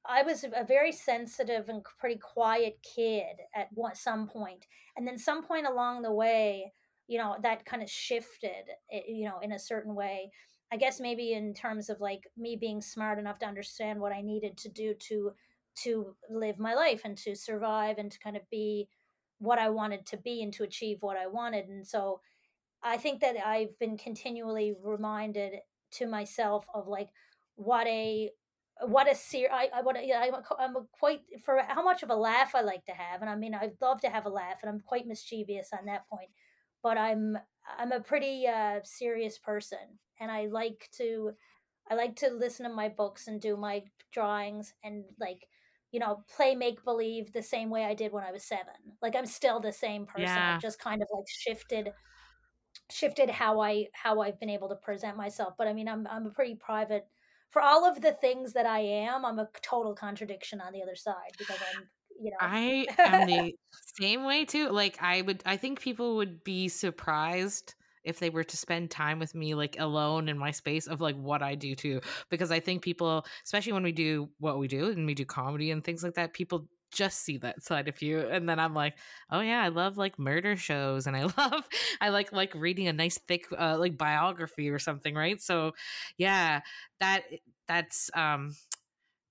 i was a very sensitive and pretty quiet kid at some point and then some point along the way you know that kind of shifted eh, you know in a certain way. I guess maybe in terms of like me being smart enough to understand what i needed to do to to live my life and to survive and to kind of be what I wanted to be and to achieve what I wanted. And so I think that I've been continually reminded to myself of like what a what a ser- I, I what a, yeah, I'm, a, I'm a quite for how much of a laugh I like to have, and I mean I'd love to have a laugh, and I'm quite mischievous on that point, but I'm I'm a pretty uh, serious person, and I like to I like to listen to my books and do my drawings and like you know, play make believe the same way I did when I was seven. Like I'm still the same person. Yeah. I've just kind of like shifted shifted how I how I've been able to present myself. But I mean I'm I'm a pretty private for all of the things that I am, I'm a total contradiction on the other side because I'm you know I am the [laughs] same way too. Like I would I think people would be surprised if they were to spend time with me like alone in my space of like what I do too because I think people especially when we do what we do and we do comedy and things like that people just see that side of you and then i'm like oh yeah i love like murder shows and i [laughs] love i like like reading a nice thick uh, like biography or something right? So yeah that that's um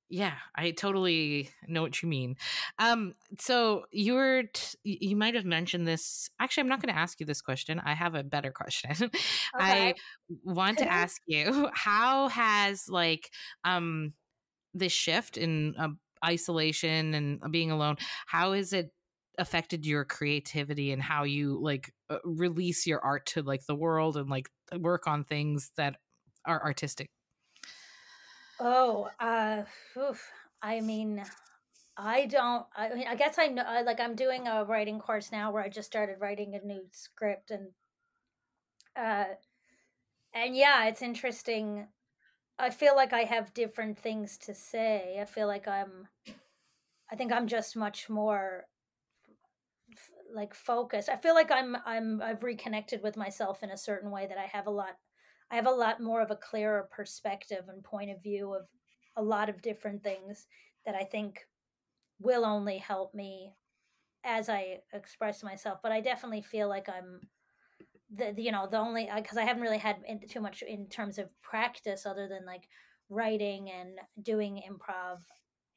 yeah, I totally know what you mean. Um, so you were, t- you might have mentioned this. Actually, I'm not going to ask you this question. I have a better [laughs] question. okay. I want to ask you, how has like um this shift in uh, isolation and being alone, how has it affected your creativity and how you like uh, release your art to like the world and like work on things that are artistic? Oh, uh, oof. I mean, I don't. I mean, I guess I know. Like, I'm doing a writing course now where I just started writing a new script, and uh, and yeah, it's interesting. I feel like I have different things to say. I feel like I'm. I think I'm just much more like focused. I feel like I'm. I'm. I've reconnected with myself in a certain way that I have a lot. I have a lot more of a clearer perspective and point of view of a lot of different things that I think will only help me as I express myself. But I definitely feel like I'm the the- you know the only uh, because I haven't really had in, too much in terms of practice other than like writing and doing improv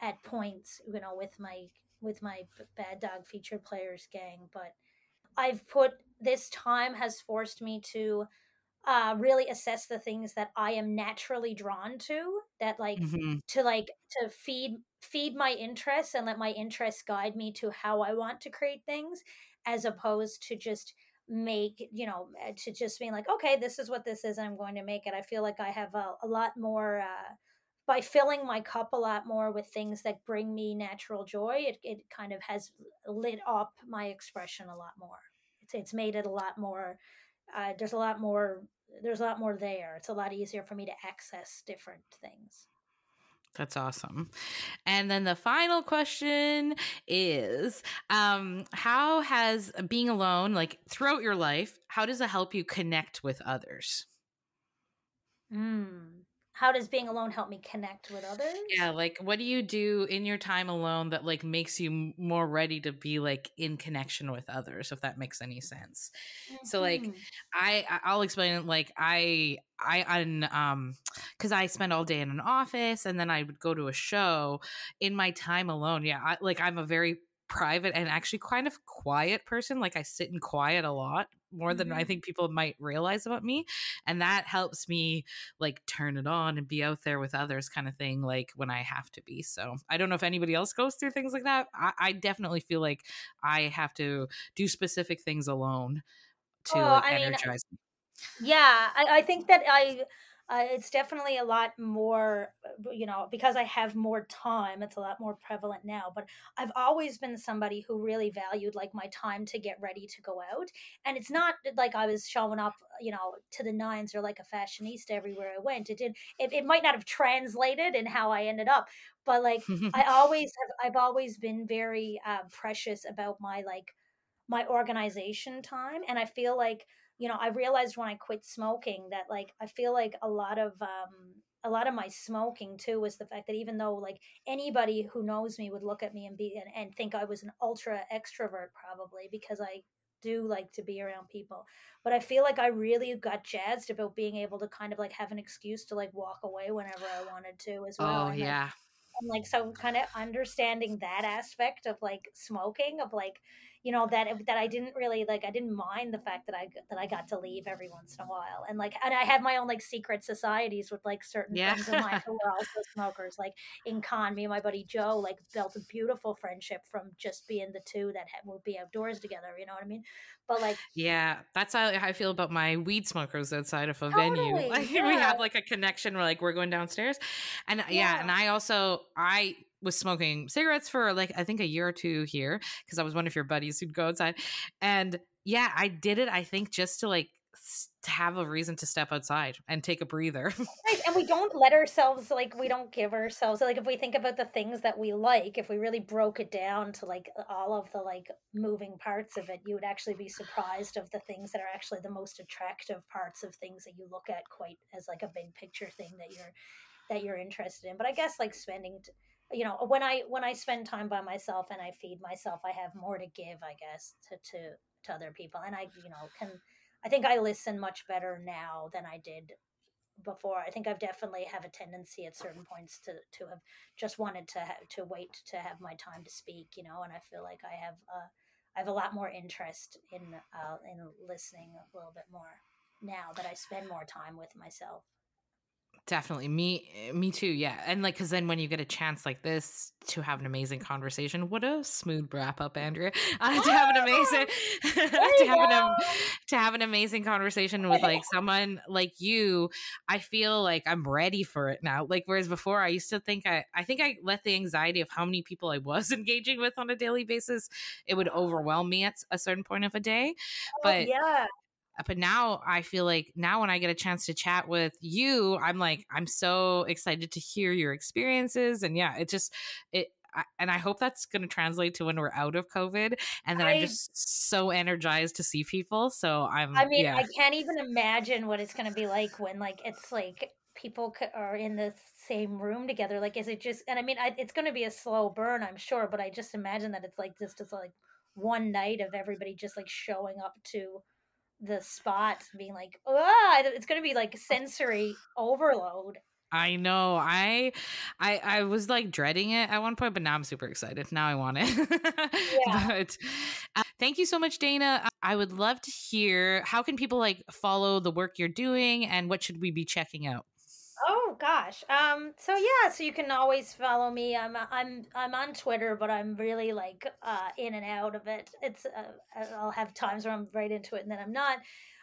at points you know with my with my bad dog featured players gang but i've put this time has forced me to uh really assess the things that i am naturally drawn to that like Mhm. to like to feed feed my interests and let my interests guide me to how I want to create things as opposed to just make you know uh, to just being like okay this is what this is and I'm going to make it I feel like I have a, a lot more uh by filling my cup a lot more with things that bring me natural joy it, it kind of has lit up my expression a lot more it's, it's made it a lot more uh, there's a lot more there's a lot more there it's a lot easier for me to access different things That's awesome. And then the final question is um how has being alone like throughout your life, how does it help you connect with others? Mm. How does being alone help me connect with others yeah like what do you do in your time alone that like makes you more ready to be like in connection with others if that makes any sense mm-hmm. so like mm-hmm. i i'll explain it like i i on um because i spend all day in an office and then i would go to a show in my time alone yeah I, like i'm a very private and actually kind of quiet person. Like I sit in quiet a lot more than mm-hmm. I think people might realize about me. And that helps me like turn it on and be out there with others kind of thing, like when I have to be. So I don't know if anybody else goes through things like that. I, I definitely feel like I have to do specific things alone to oh, like, energize mean, me. Yeah, I, I think that I uh, it's definitely a lot more uh, you know because i have more time it's a lot more prevalent now but i've always been somebody who really valued like my time to get ready to go out and it's not like i was showing up you know to the nines or like a fashionista everywhere i went it did it, it might not have translated in how i ended up but like [laughs] i always have i've always been very uh, precious about my like my organization time and i feel like you know, I realized when I quit smoking that like I feel like a lot of um a lot of my smoking too was the fact that even though like anybody who knows me would look at me and be and, and think I was an ultra extrovert probably because I do like to be around people but i feel like i really got jazzed about being able to kind of like have an excuse to like walk away whenever i wanted to as well oh and yeah. and like so kind of understanding that aspect of like smoking of like you know that that I didn't really like I didn't mind the fact that I that I got to leave every once in a while and like and I had my own like secret societies with like certain yeah. friends of mine who [laughs] were also smokers like in con me and my buddy Joe like built a beautiful friendship from just being the two that would be outdoors together you know what I mean but like yeah that's how I feel about my weed smokers outside of a [laughs] totally, venue like yeah. we have like a connection where like we're going downstairs and yeah. yeah and I also I was smoking cigarettes for like I think a year or two here because I was one of your buddies who'd go outside, and yeah, I did it. I think just to like to have a reason to step outside and take a breather. right, and we don't let ourselves like we don't give ourselves like if we think about the things that we like, if we really broke it down to like all of the like moving parts of it, you would actually be surprised of the things that are actually the most attractive parts of things that you look at quite as like a big picture thing that you're that you're interested in. But I guess like spending t- you know when i when i spend time by myself and i feed myself i have more to give i guess to to to other people. And i you know can i think i listen much better now than i did before. I think i've definitely have a tendency at certain points to to have just wanted to have to wait to have my time to speak you know and i feel like i have uh i have a lot more interest in uh in listening a little bit more now that i spend more time with myself Definitely. Me eh, me too. Yeah. And like cuz then when you get a chance like this to have an amazing conversation, what a smooth wrap up, Andrea. Uh, [laughs] to have an amazing [laughs] to have an to have an amazing conversation with like [laughs] someone like you, I feel like I'm ready for it now. Like whereas before I used to think I I think I let the anxiety of how many people I was engaging with on a daily basis, it would overwhelm me at a certain point of a day. Oh, but yeah but now I feel like now when I get a chance to chat with you, I'm like I'm so excited to hear your experiences, and yeah, it just it. I, and I hope that's going to translate to when we're out of COVID, and then I, am just so energized to see people. So I'm. I mean, yeah. I can't even imagine what it's going to be like when like it's like people are in the same room together. Like, is it just? And I mean, I, it's going to be a slow burn, I'm sure, but I just imagine that it's like just just like one night of everybody just like showing up to the spot being like ah it's going to be like sensory overload I know. I I I was like dreading it at one point, but now I'm super excited. Now I want it. [laughs] yeah. But uh, thank you so much, Dana. I would love to hear how can people like follow the work you're doing and what should we be checking out? Oh gosh. Um. So yeah. So you can always follow me. I'm I'm I'm on Twitter, but I'm really like uh, in and out of it. It's uh, I'll have times where I'm right into it and then I'm not.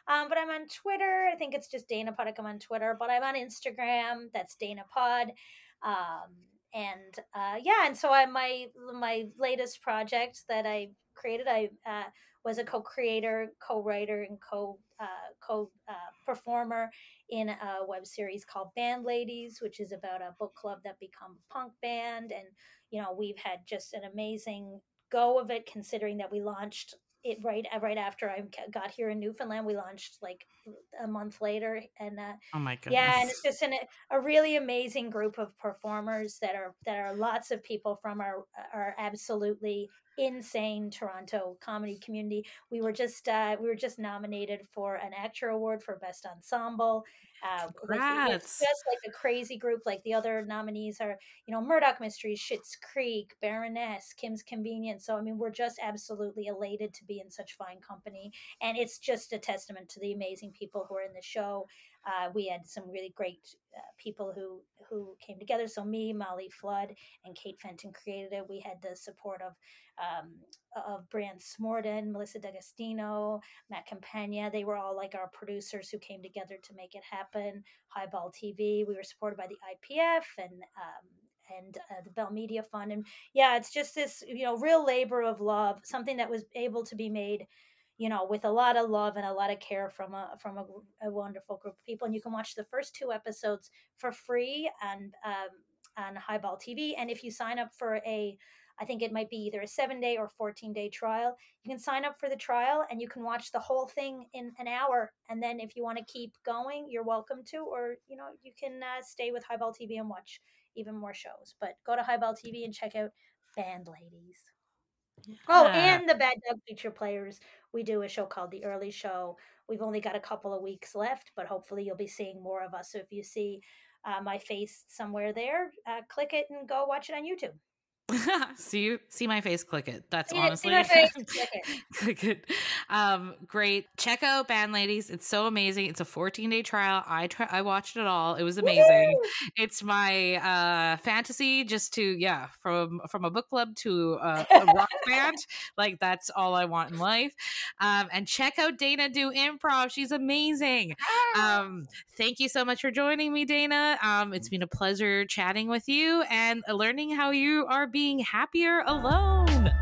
Um, but I'm on Twitter. I think it's just Dana Pod. I'm on Twitter, but I'm on Instagram. That's Dana Pod. Um, and uh, yeah, and so I my my latest project that I created, I uh, was a co-creator, co-writer, and co uh, co uh, performer in a web series called Band Ladies, which is about a book club that become a punk band. And, you know, we've had just an amazing go of it, considering that we launched it right right after I got here in Newfoundland. We launched like a month later, and uh, oh my goodness, yeah, and it's just an, a really amazing group of performers that are that are lots of people from our our absolutely insane Toronto comedy community. We were just uh, we were just nominated for an ACTRA award for best ensemble. Uh, just like a crazy group. Like the other nominees are, you know, Murdoch Mysteries, Schitt's Creek, Baroness, Kim's Convenience. So I mean, we're just absolutely elated to be in such fine company, and it's just a testament to the amazing people who are in the show. Uh, we had some really great uh, people who who came together. So me, Molly Flood, and Kate Fenton created it. We had the support of um, of Brian Smorden, Melissa D'Agostino, Matt Campagna. They were all like our producers who came together to make it happen. Highball TV. We were supported by the IPF and. Um, and uh, the Bell Media Fund, and yeah, it's just this, you know, real labor of love, something that was able to be made you know, with a lot of love and a lot of care from a from a, a wonderful group of people. And you can watch the first two episodes for free and um, on Highball TV. And if you sign up for a I think it might be either a seven day or 14 day trial. You can sign up for the trial and you can watch the whole thing in an hour. And then if you want to keep going, you're welcome to, or, you know, you can uh, stay with Highball TV and watch even more shows. But go to Highball TV and check out Band Ladies. Oh, yeah. Oh, and the Bad Dog Feature Players. We do a show called The Early Show. We've only got a couple of weeks left, but hopefully you'll be seeing more of us. So if you see uh, my face somewhere there, uh, click it and go watch it on YouTube. [laughs] see you see my face click it. That's see honestly it, [laughs] face, click it. click it. Um great. Check out band ladies. It's so amazing. It's a 14 day trial. I try i watched it all. It was amazing. Woo! it's my uh fantasy just to yeah from from a book club to a, a rock [laughs] band. Like that's all i want in life. Um and check out dana do improv. She's amazing. Ah! um thank you so much for joining me dana. Um it's been a pleasure chatting with you and learning how you are being happier alone.